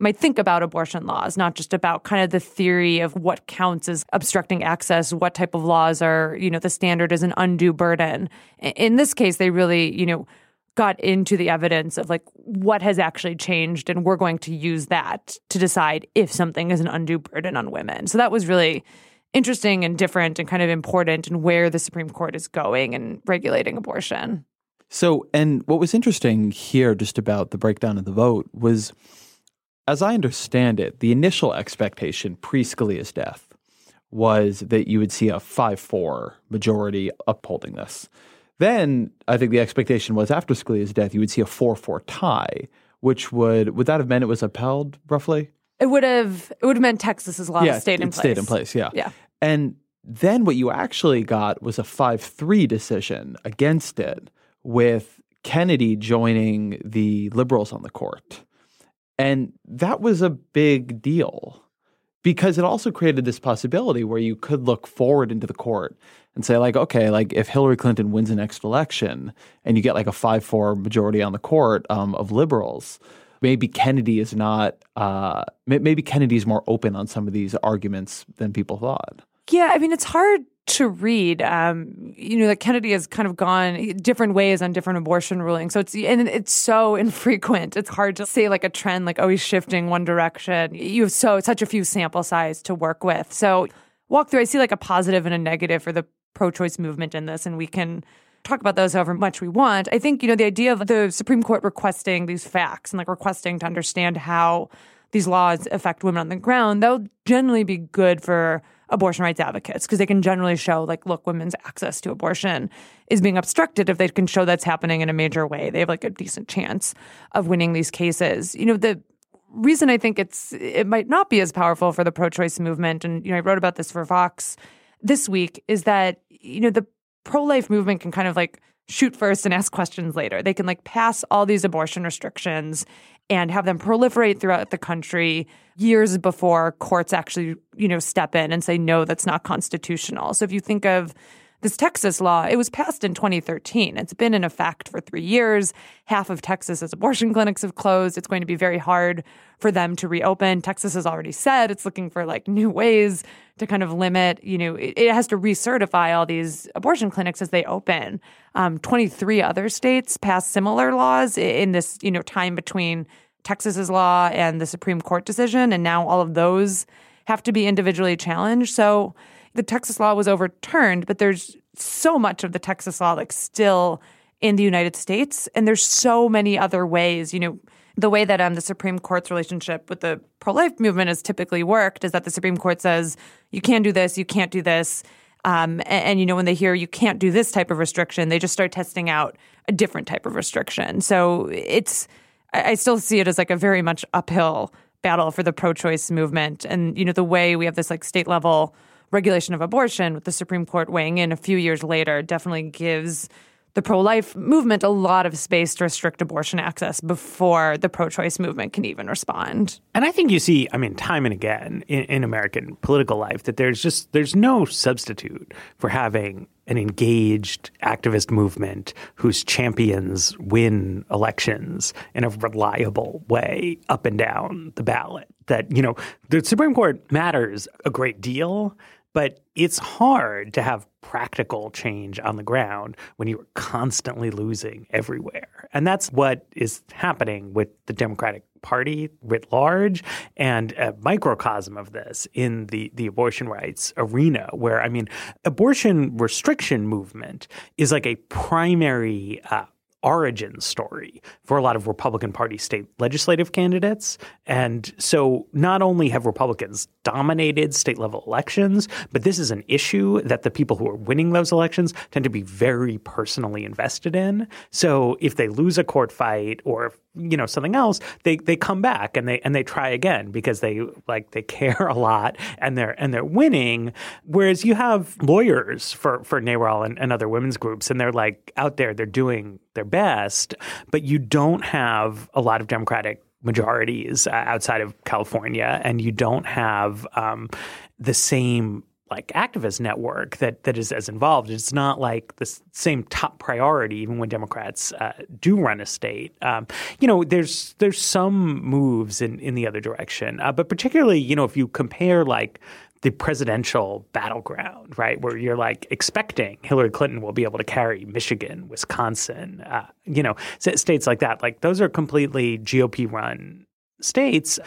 D: might think about abortion laws, not just about kind of the theory of what counts as obstructing access, what type of laws are, you know, the standard is an undue burden. In this case, they really, you know, got into the evidence of like what has actually changed and we're going to use that to decide if something is an undue burden on women. So that was really interesting and different and kind of important and where the Supreme Court is going and regulating abortion.
C: So, and what was interesting here, just about the breakdown of the vote, was as I understand it, the initial expectation pre Scalia's death was that you would see a 5 4 majority upholding this. Then I think the expectation was after Scalia's death, you would see a 4 4 tie, which would, would that have meant it was upheld roughly?
D: It would have, it would have meant Texas's law
C: yeah,
D: stayed in place.
C: stayed in place, yeah.
D: Yeah.
C: And then what you actually got was a 5 3 decision against it with Kennedy joining the liberals on the court. And that was a big deal because it also created this possibility where you could look forward into the court and say, like, okay, like if Hillary Clinton wins the next election and you get like a 5 4 majority on the court um, of liberals, maybe Kennedy is not, uh, maybe Kennedy's more open on some of these arguments than people thought.
D: Yeah, I mean, it's hard to read. Um, you know, that Kennedy has kind of gone different ways on different abortion rulings. So it's and it's so infrequent. It's hard to say like a trend, like oh, he's shifting one direction. You have so such a few sample size to work with. So walk through. I see like a positive and a negative for the pro-choice movement in this, and we can talk about those however much we want. I think you know the idea of the Supreme Court requesting these facts and like requesting to understand how these laws affect women on the ground. That will generally be good for abortion rights advocates because they can generally show like look women's access to abortion is being obstructed if they can show that's happening in a major way. They have like a decent chance of winning these cases. You know the reason i think it's it might not be as powerful for the pro-choice movement and you know i wrote about this for vox this week is that you know the pro-life movement can kind of like shoot first and ask questions later. They can like pass all these abortion restrictions and have them proliferate throughout the country years before courts actually, you know, step in and say no, that's not constitutional. So if you think of this Texas law, it was passed in 2013. It's been in effect for three years. Half of Texas's abortion clinics have closed. It's going to be very hard for them to reopen. Texas has already said it's looking for like new ways to kind of limit, you know, it, it has to recertify all these abortion clinics as they open. Um, 23 other states passed similar laws in this, you know, time between Texas's law and the Supreme Court decision. And now all of those have to be individually challenged. So the Texas law was overturned, but there's so much of the Texas law like still in the United States, and there's so many other ways. You know, the way that um, the Supreme Court's relationship with the pro-life movement has typically worked is that the Supreme Court says you can do this, you can't do this. Um, and, and, you know, when they hear you can't do this type of restriction, they just start testing out a different type of restriction. So it's, I, I still see it as like a very much uphill battle for the pro-choice movement. And you know, the way we have this like state level regulation of abortion with the Supreme Court weighing in a few years later definitely gives the pro life movement a lot of space to restrict abortion access before the pro choice movement can even respond.
A: And I think you see, I mean, time and again in, in, American political life that there's just there's no substitute for having an engaged activist movement whose champions win elections in a reliable way up and down the ballot. That, you know, the Supreme Court matters a great deal but it's hard to have practical change on the ground when you're constantly losing everywhere. And that's what is happening with the Democratic Party writ large and a microcosm of this in the, the abortion rights arena, where, I mean, abortion restriction movement is like a primary uh, origin story for a lot of Republican Party state legislative candidates. And so not only have Republicans dominated state level elections, but this is an issue that the people who are winning those elections tend to be very personally invested in. So if they lose a court fight or you know something else, they they come back and they and they try again because they like they care a lot and they're and they're winning. Whereas you have lawyers for for NARAL and, and other women's groups and they're like out there, they're doing their best, but you don't have a lot of Democratic majorities uh, outside of California, and you don't have um, the same like activist network that that is as involved. It's not like the same top priority, even when Democrats uh, do run a state. Um, you know, there's there's some moves in in the other direction, uh, but particularly, you know, if you compare like the presidential battleground, right? Where you're like expecting Hillary Clinton will be able to carry Michigan, Wisconsin, uh, you know, states like that. Like those are completely GOP run states.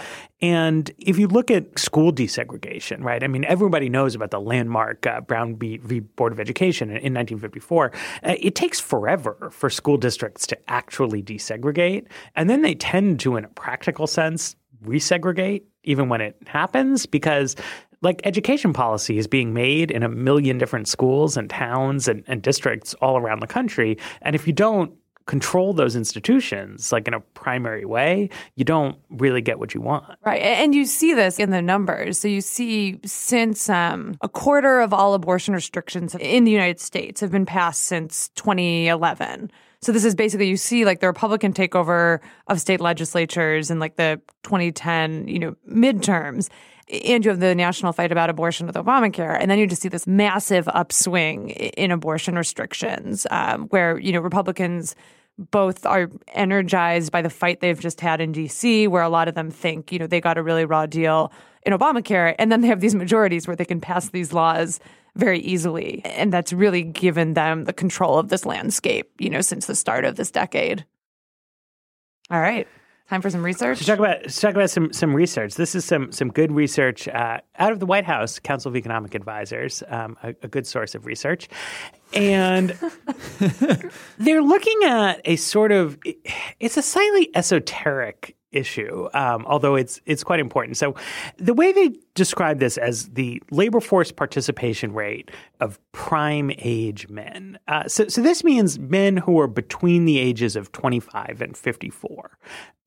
A: And if you look at school desegregation, right? I mean, everybody knows about the landmark uh, Brown v. Board of Education in, in 1954. Uh, it takes forever for school districts to actually desegregate. And then they tend to, in a practical sense, resegregate even when it happens because like education policy is being made in a million different schools and towns and, and districts all around the country. And if you don't control those institutions like in a primary way, you don't really get what you want.
D: Right. And you see this in the numbers. So you see since um, a quarter of all abortion restrictions in the United States have been passed since 2011. So this is basically you see like the Republican takeover of state legislatures in like the 2010, you know, midterms and you have the national fight about abortion with Obamacare, and then you just see this massive upswing in abortion restrictions, um, where you know Republicans both are energized by the fight they've just had in DC, where a lot of them think you know they got a really raw deal in Obamacare, and then they have these majorities where they can pass these laws very easily, and that's really given them the control of this landscape, you know, since the start of this decade. All right. Time for some research.
A: To talk about to talk about some some research. This is some some good research uh, out of the White House Council of Economic Advisors, um, a, a, good source of research, and they're looking at a sort of it's a slightly esoteric issue, um, although it's it's quite important. So, the way they describe this as the labor force participation rate of prime age men. Uh, so, so this means men who are between the ages of 25 and 54.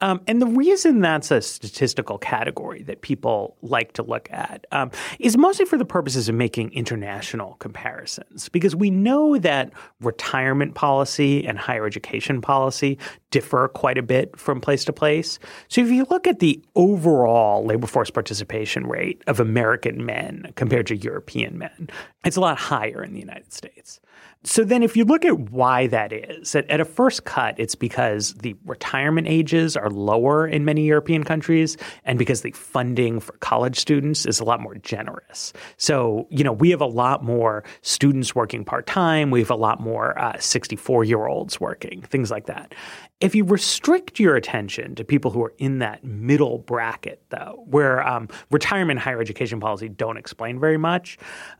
A: Um, and the reason that's a statistical category that people like to look at um, is mostly for the purposes of making international comparisons, because we know that retirement policy and higher education policy differ quite a bit from place to place. So if you look at the overall labor force participation rate of American men compared to European men, it's a lot higher in the United States. So then, if you look at why that is, at, at, a first cut, it's because the retirement ages are lower in many European countries and because the funding for college students is a lot more generous. So, you know, we have a lot more students working part time, we have a lot more 64 uh, year olds working, things like that. If you restrict your attention to people who are in that middle bracket, though, where um, retirement and higher education policy don't explain very much,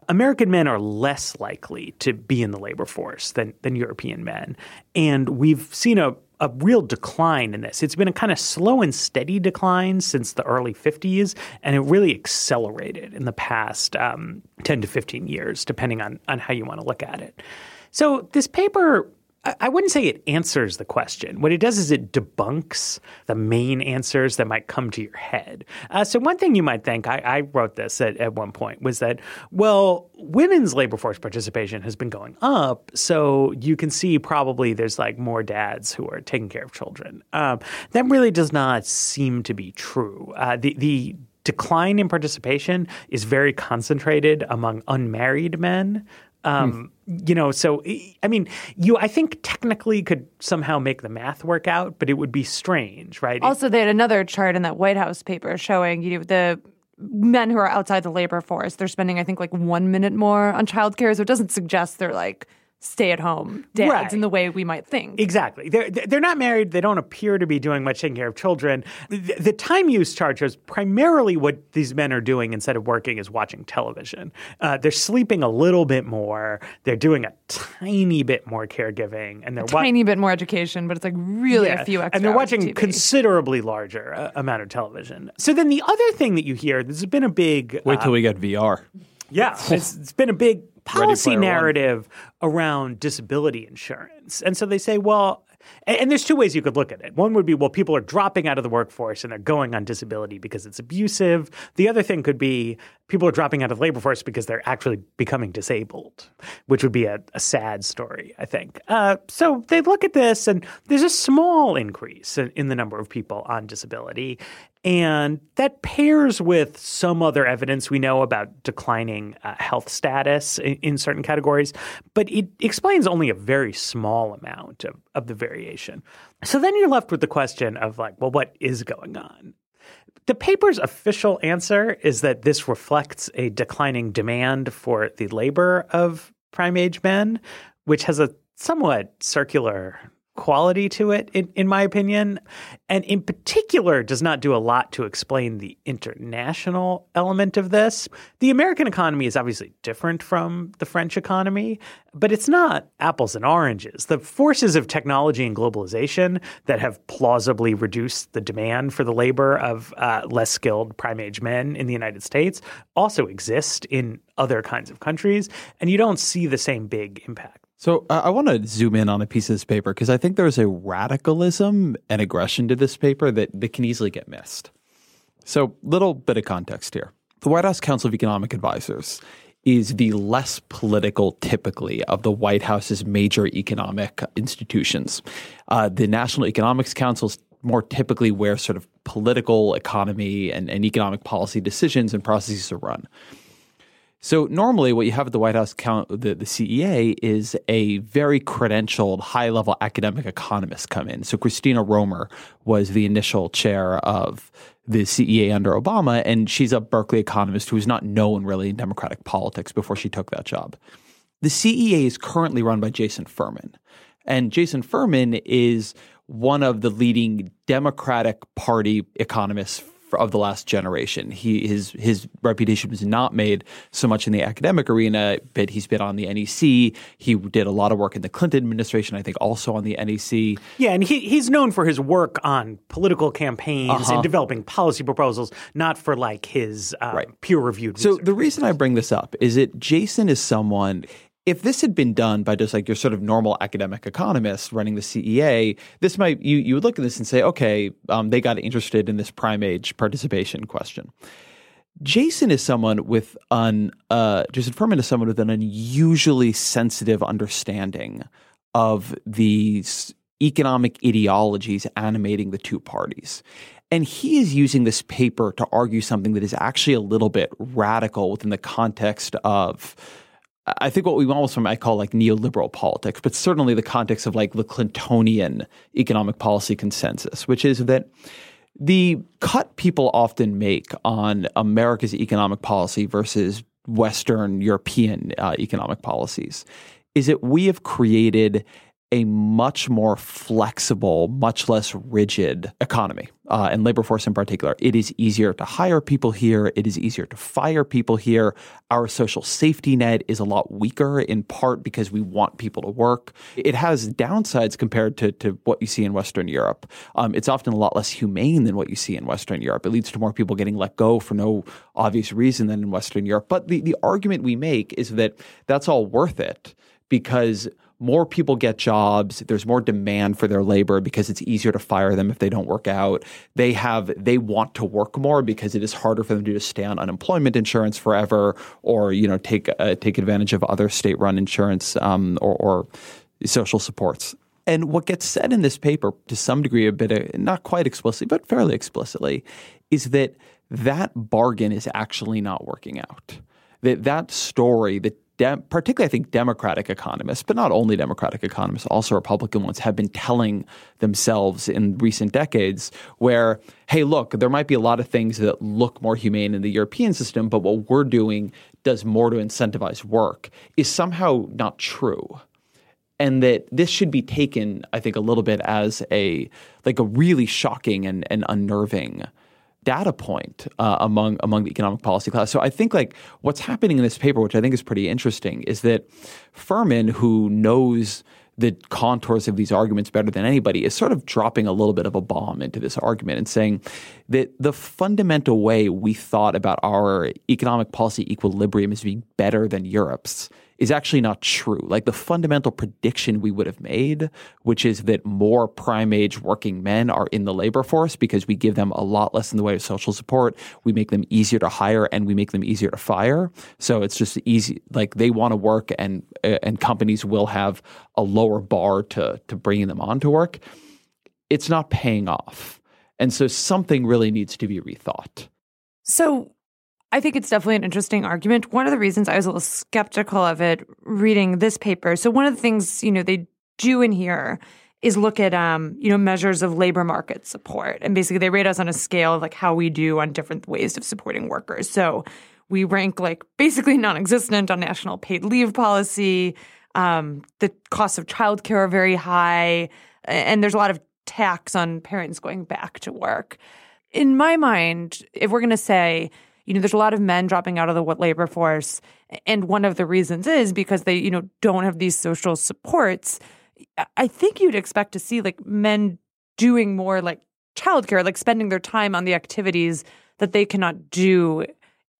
A: American men are less likely to be in the labor force than, than European men. And we've seen a, a real decline in this. It's been a kind of slow and steady decline since the early 50s, and it really accelerated in the past um, 10 to 15 years, depending on, on how you want to look at it. So, this paper I wouldn't say it answers the question. What it does is it debunks the main answers that might come to your head. Uh, so, one thing you might think, I, I wrote this at, at, one point, was that, well, women's labor force participation has been going up. So, you can see probably there's like more dads who are taking care of children. Um, that really does not seem to be true. Uh, the, the decline in participation is very concentrated among unmarried men. Um, hmm. You know, so I mean, you I think technically could somehow make the math work out, but it would be strange, right?
D: Also, they had another chart in that White House paper showing you know the men who are outside the labor force they're spending I think like one minute more on childcare, so it doesn't suggest they're like stay at home dads
A: Right.
D: in the way we might think.
A: Exactly. They're they're not married. They don't appear to be doing much taking care of children. The, the time use chart shows primarily what these men are doing instead of working is watching television. Uh, they're sleeping a little bit more. They're doing a tiny bit more caregiving, and they're wa-
D: Tiny bit more education, but it's like really
A: Yeah,
D: a few extra
A: and they're
D: hours
A: watching
D: of TV.
A: considerably larger uh, amount of television. So then the other thing that you hear, there's been a big
C: Wait
A: uh,
C: till we get VR.
A: yeah, it's, it's been a big policy
C: Player One.
A: narrative around disability insurance. And so they say, well, and, there's two ways you could look at it. One would be, well, people are dropping out of the workforce and they're going on disability because it's abusive. The other thing could be people are dropping out of the labor force because they're actually becoming disabled, which would be a, a sad story, I think. Uh, so they look at this and there's a small increase in, in the number of people on disability. And that pairs with some other evidence we know about declining uh, health status in, in certain categories, but it explains only a very small amount of, of the variation. So then you're left with the question of, like, well, what is going on? The paper's official answer is that this reflects a declining demand for the labor of prime age men, which has a somewhat circular quality to it, in, in my opinion. And in particular, does not do a lot to explain the international element of this. The American economy is obviously different from the French economy, but it's not apples and oranges. The forces of technology and globalization that have plausibly reduced the demand for the labor of uh, less skilled prime age men in the United States also exist in other kinds of countries, and you don't see the same big impact.
C: So uh, I want to zoom in on a piece of this paper because I think there's a radicalism and aggression to this paper that, that can easily get missed. So, little bit of context here. The White House Council of Economic Advisors is the less political, typically, of the White House's major economic institutions. Uh, the National Economics Council is more typically where sort of political economy and, and economic policy decisions and processes are run. So normally, what you have at the White House, the, the CEA, is a very credentialed, high-level academic economist come in. So Christina Romer was the initial chair of the CEA under Obama, and she's a Berkeley economist who was not known really in Democratic politics before she took that job. The CEA is currently run by Jason Furman, and Jason Furman is one of the leading Democratic Party economists of the last generation. He his his reputation was not made so much in the academic arena, but he's been on the NEC. He did a lot of work in the Clinton administration, I think, also on the NEC.
A: Yeah, and he, he's known for his work on political campaigns and developing policy proposals, not for like his um,
C: Right.
A: peer reviewed
C: So the reason I bring this up is that Jason is someone. If this had been done by just like your sort of normal academic economist running the CEA, this might you you would look at this and say, okay, um, they got interested in this prime age participation question. Jason is someone with an uh, Jason Furman is someone with an unusually sensitive understanding of these economic ideologies animating the two parties. And he is using this paper to argue something that is actually a little bit radical within the context of I think what we almost might call like neoliberal politics, but certainly the context of like the Clintonian economic policy consensus, which is that the cut people often make on America's economic policy versus Western European uh, economic policies is that we have created a much more flexible, much less rigid economy, uh, and labor force in particular. It is easier to hire people here. It is easier to fire people here. Our social safety net is a lot weaker, in part because we want people to work. It has downsides compared to, to what you see in Western Europe. Um, it's often a lot less humane than what you see in Western Europe. It leads to more people getting let go for no obvious reason than in Western Europe. But the, the argument we make is that that's all worth it because more people get jobs. There's more demand for their labor because it's easier to fire them if they don't work out. They have they want to work more because it is harder for them to just stay on unemployment insurance forever or you know take uh, take advantage of other state run insurance um, or, or social supports. And what gets said in this paper to some degree a bit uh, not quite explicitly but fairly explicitly is that that bargain is actually not working out. That that story that Dem- particularly, I think Democratic economists, but not only Democratic economists, also Republican ones, have been telling themselves in recent decades where, hey, look, there might be a lot of things that look more humane in the European system, but what we're doing does more to incentivize work is somehow not true. and that this should be taken, I think, a little bit as a like a really shocking and, and unnerving data point uh, among among the economic policy class. So I think like what's happening in this paper, which I think is pretty interesting, is that Furman, who knows the contours of these arguments better than anybody is sort of dropping a little bit of a bomb into this argument and saying that the fundamental way we thought about our economic policy equilibrium as being better than Europe's is actually not true. Like the fundamental prediction we would have made, which is that more prime age working men are in the labor force because we give them a lot less in the way of social support. We make them easier to hire and we make them easier to fire. So it's just easy. Like they want to work and uh, and companies will have a lower bar to to bringing them on to work. It's not paying off. And so something really needs to be rethought.
D: So I think it's definitely an interesting argument. One of the reasons I was a little skeptical of it reading this paper. So one of the things, you know, they do in here is look at um, you know, measures of labor market support. And basically they rate us on a scale of like how we do on different ways of supporting workers. So we rank like basically non-existent on national paid leave policy. Um, the costs of childcare are very high, and there's a lot of tax on parents going back to work. In my mind, if we're going to say you know, there's a lot of men dropping out of the labor force. And one of the reasons is because they, you know, don't have these social supports. I think you'd expect to see like men doing more like childcare, like spending their time on the activities that they cannot do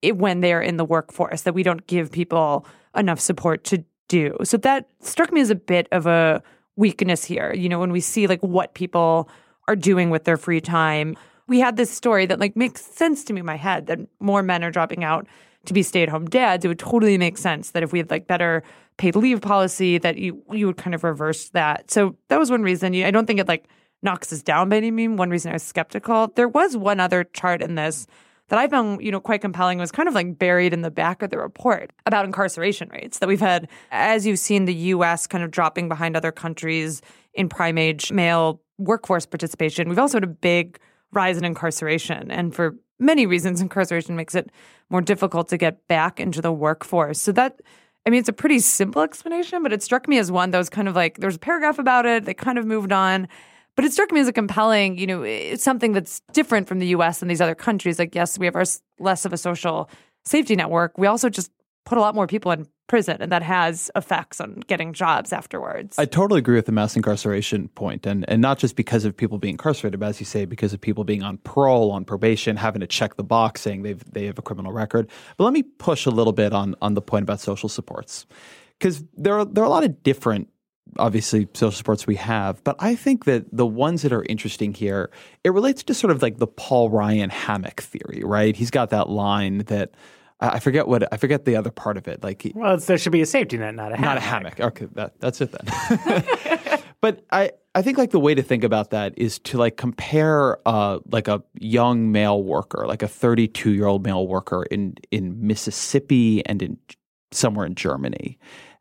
D: when they're in the workforce, that we don't give people enough support to do. So that struck me as a bit of a weakness here. You know, when we see like what people are doing with their free time we had this story that like makes sense to me in my head that more men are dropping out to be stay-at-home dads. It would totally make sense that if we had like better paid leave policy, that you you would kind of reverse that. So that was one reason. I don't think it like knocks us down by any means. One reason I was skeptical. There was one other chart in this that I found, you know, quite compelling was kind of like buried in the back of the report about incarceration rates that we've had, as you've seen the US kind of dropping behind other countries in prime age male workforce participation. We've also had a big rise in incarceration. And for many reasons, incarceration makes it more difficult to get back into the workforce. So that, I mean, it's a pretty simple explanation, but it struck me as one that was kind of like there was a paragraph about it, they kind of moved on. But it struck me as a compelling, you know, it's something that's different from the US and these other countries. Like, yes, we have our less of a social safety network. We also just put a lot more people in prison, and that has effects on getting jobs afterwards.
C: I totally agree with the mass incarceration point, and and not just because of people being incarcerated, but as you say, because of people being on parole, on probation, having to check the box saying they've they have a criminal record. But let me push a little bit on on the point about social supports, because there are there are a lot of different obviously social supports we have, but I think that the ones that are interesting here, it relates to sort of like the Paul Ryan hammock theory, right? He's got that line that I forget what I forget the other part of it. Like,
A: well, there should be a safety net, not a hammock.
C: Not a hammock. Okay, that, that's it then. but I, I think like the way to think about that is to like compare uh, like a young male worker, like a 32 year old male worker in in Mississippi and in somewhere in Germany.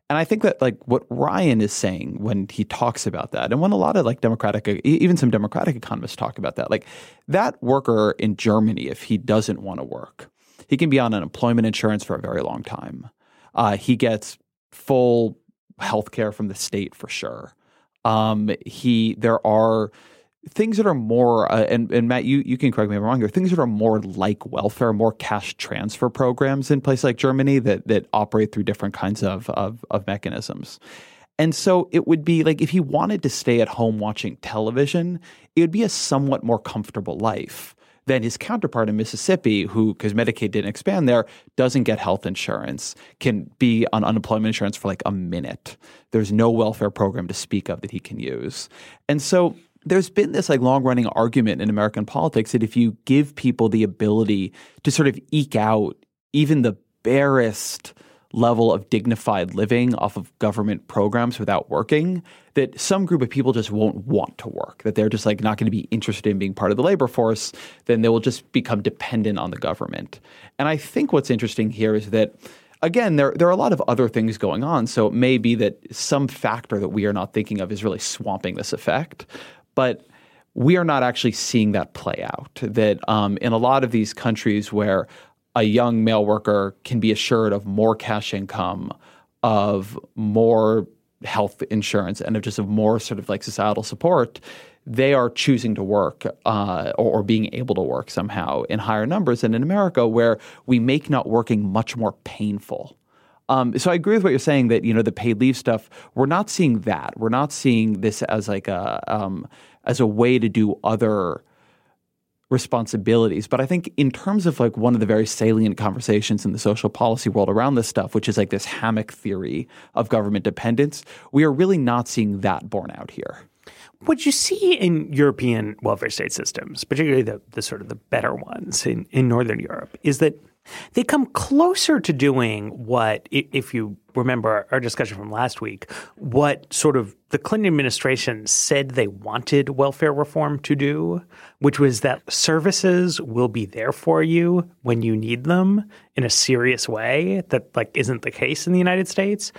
C: And I think that like what Ryan is saying when he talks about that, and when a lot of like Democratic, even some Democratic economists talk about that, like that worker in Germany, if he doesn't want to work, he can be on unemployment insurance for a very long time. Uh, he gets full health care from the state for sure. Um, he there are things that are more uh, and, and Matt, you, you can correct me if I'm wrong. There are things that are more like welfare, more cash transfer programs in places like Germany that that operate through different kinds of, of, of mechanisms. And so it would be like if he wanted to stay at home watching television, it would be a somewhat more comfortable life than his counterpart in Mississippi, who, because Medicaid didn't expand there, doesn't get health insurance, can be on unemployment insurance for like a minute. There's no welfare program to speak of that he can use. And so there's been this like long running argument in American politics that if you give people the ability to sort of eke out even the barest level of dignified living off of government programs without working that some group of people just won't want to work that they're just like not going to be interested in being part of the labor force then they will just become dependent on the government and i think what's interesting here is that again there there are a lot of other things going on so it may be that some factor that we are not thinking of is really swamping this effect but we are not actually seeing that play out. That um, in a lot of these countries where a young male worker can be assured of more cash income, of more health insurance and of just of more sort of like societal support, they are choosing to work uh, or, or, being able to work somehow in higher numbers than in America, where we make not working much more painful. Um, so I agree with what you're saying that you know the paid leave stuff. We're not seeing that. We're not seeing this as like a um, as a way to do other responsibilities. But I think in terms of like one of the very salient conversations in the social policy world around this stuff, which is like this hammock theory of government dependence, we are really not seeing that borne out here.
A: What you see in European welfare state systems, particularly the, the sort of the better ones in, in Northern Europe, is that they come closer to doing what, if you remember our discussion from last week, what sort of the Clinton administration said they wanted welfare reform to do, which was that services will be there for you when you need them in a serious way that like isn't the case in the United States.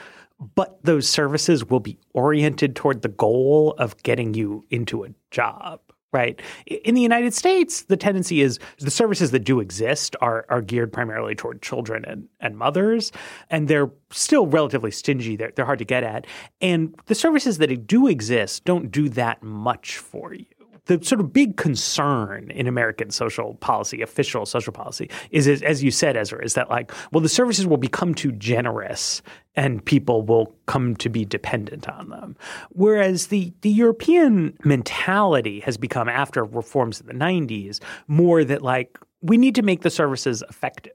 A: But those services will be oriented toward the goal of getting you into a job right? In the United States, the tendency is the services that do exist are, are geared primarily toward children and, and mothers, and they're still relatively stingy. They're, they're hard to get at. And the services that do exist don't do that much for you the sort of big concern in American social policy, official social policy, is, is, as you said, Ezra, is that like, well, the services will become too generous and people will come to be dependent on them. Whereas the, the European mentality has become, after reforms in the 90s, more that like, we need to make the services effective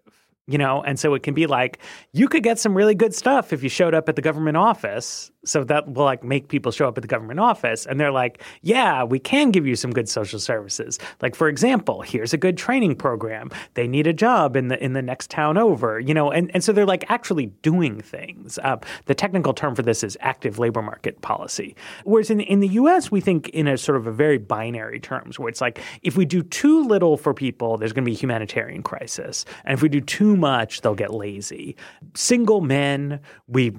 A: you know? And so it can be like you could get some really good stuff if you showed up at the government office. So that will like make people show up at the government office. And they're like yeah we can give you some good social services. Like for example here's a good training program. They need a job in the in the next town over you know? And, and so they're like actually doing things. Uh, the technical term for this is active labor market policy. Whereas in, in the us we think in a sort of a very binary terms where it's like if we do too little for people there's going to be a humanitarian crisis. And if we do too much they'll get lazy single men we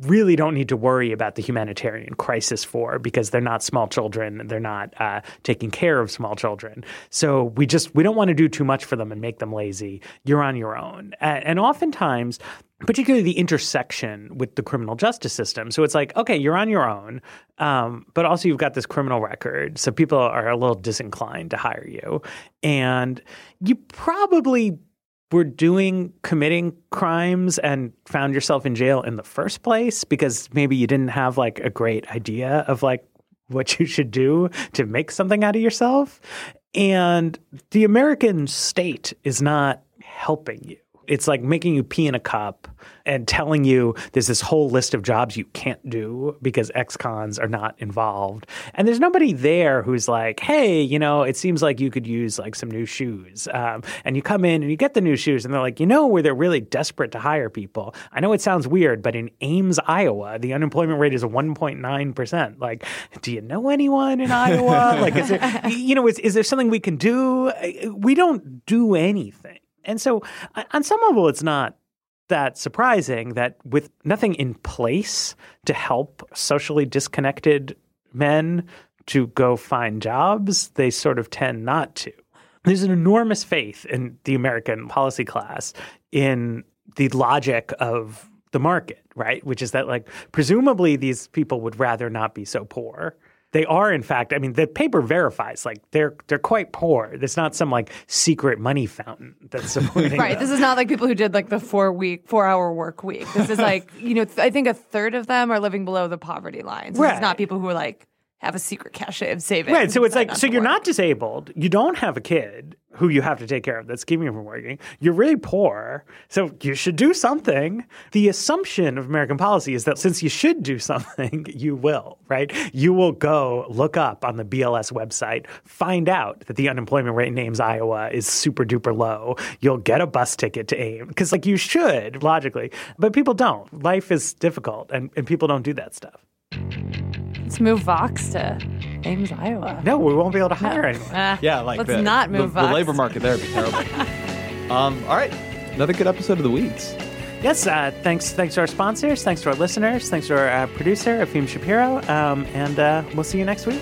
A: really don't need to worry about the humanitarian crisis for because they're not small children they're not uh, taking care of small children so we just we don't want to do too much for them and make them lazy you're on your own and oftentimes particularly the intersection with the criminal justice system. So it's like, okay, you're on your own, um, but also you've got this criminal record. So people are a little disinclined to hire you. And you probably were doing committing crimes and found yourself in jail in the first place because maybe you didn't have like a great idea of like what you should do to make something out of yourself. And the American state is not helping you. It's like making you pee in a cup and telling you there's this whole list of jobs you can't do because ex-cons are not involved. And there's nobody there who's like, hey, you know, it seems like you could use like some new shoes. Um, and you come in and you get the new shoes and they're like, you know, where they're really desperate to hire people. I know it sounds weird, but in Ames, Iowa, the unemployment rate is 1.9%. Like, do you know anyone in Iowa? like, is there, you know, is, is there something we can do? We don't do anything. And so, uh, on some level, it's not that surprising that with nothing in place to help socially disconnected men to go find jobs, they sort of tend not to. There's an enormous faith in the American policy class in the logic of the market, right? Which is that, like, presumably these people would rather not be so poor they are in fact i mean the paper verifies like they're they're quite poor It's not some like secret money fountain that's supporting
D: right
A: them.
D: this is not like people who did like the four week four hour work week this is like you know i think a third of them are living below the poverty line so right. it's not people who are like have a secret cache of savings.
A: Right. So it's like, so you're work. not disabled. You don't have a kid who you have to take care of that's keeping you from working. You're really poor. So you should do something. The assumption of American policy is that since you should do something, you will, right? You will go look up on the BLS website, find out that the unemployment rate in Ames, Iowa is super duper low. You'll get a bus ticket to Ames because, like, you should logically, but people don't. Life is difficult and, and people don't do that stuff.
D: Let's move Vox to Ames, Iowa.
A: No, we won't be able to hire anyone. Uh,
C: yeah, like
D: let's
C: the,
D: not move
C: the,
D: Vox.
C: the labor market there would be terrible. um, all right, another good episode of the Weeds.
A: Yes, uh, thanks. Thanks to our sponsors. Thanks to our listeners. Thanks to our uh, producer, Efim Shapiro. Um, and uh, we'll see you next week.